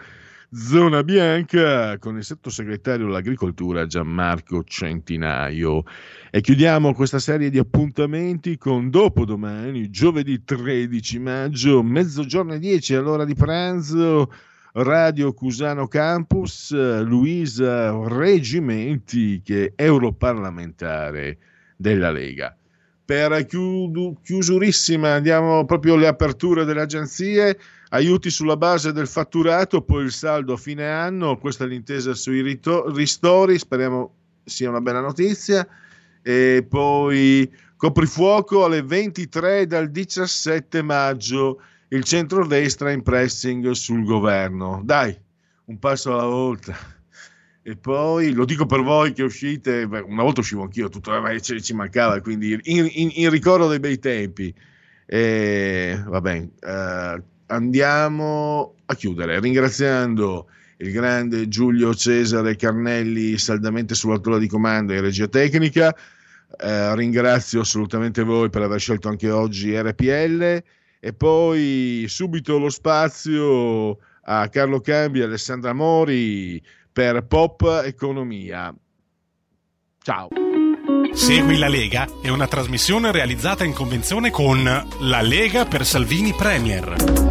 zona bianca con il sottosegretario all'agricoltura Gianmarco Centinaio. E chiudiamo questa serie di appuntamenti con dopodomani, giovedì 13 maggio, mezzogiorno e 10 all'ora di pranzo. Radio Cusano Campus, Luisa Regimenti, che è europarlamentare della Lega per chiusurissima andiamo proprio alle aperture delle agenzie, aiuti sulla base del fatturato, poi il saldo a fine anno, questa è l'intesa sui ristori, speriamo sia una bella notizia, e poi coprifuoco alle 23 dal 17 maggio, il centrodestra in pressing sul governo. Dai, un passo alla volta. E poi lo dico per voi che uscite, beh, una volta uscivo anch'io, tutto ma ci, ci mancava, quindi in, in, in, ricordo dei bei tempi. E, va bene, eh, andiamo a chiudere ringraziando il grande Giulio Cesare Carnelli saldamente sull'altura di comando e regia tecnica. Eh, ringrazio assolutamente voi per aver scelto anche oggi RPL e poi subito lo spazio a Carlo Cambi e Alessandra Mori per Pop Economia. Ciao. Segui la Lega è una trasmissione realizzata in convenzione con La Lega per Salvini Premier.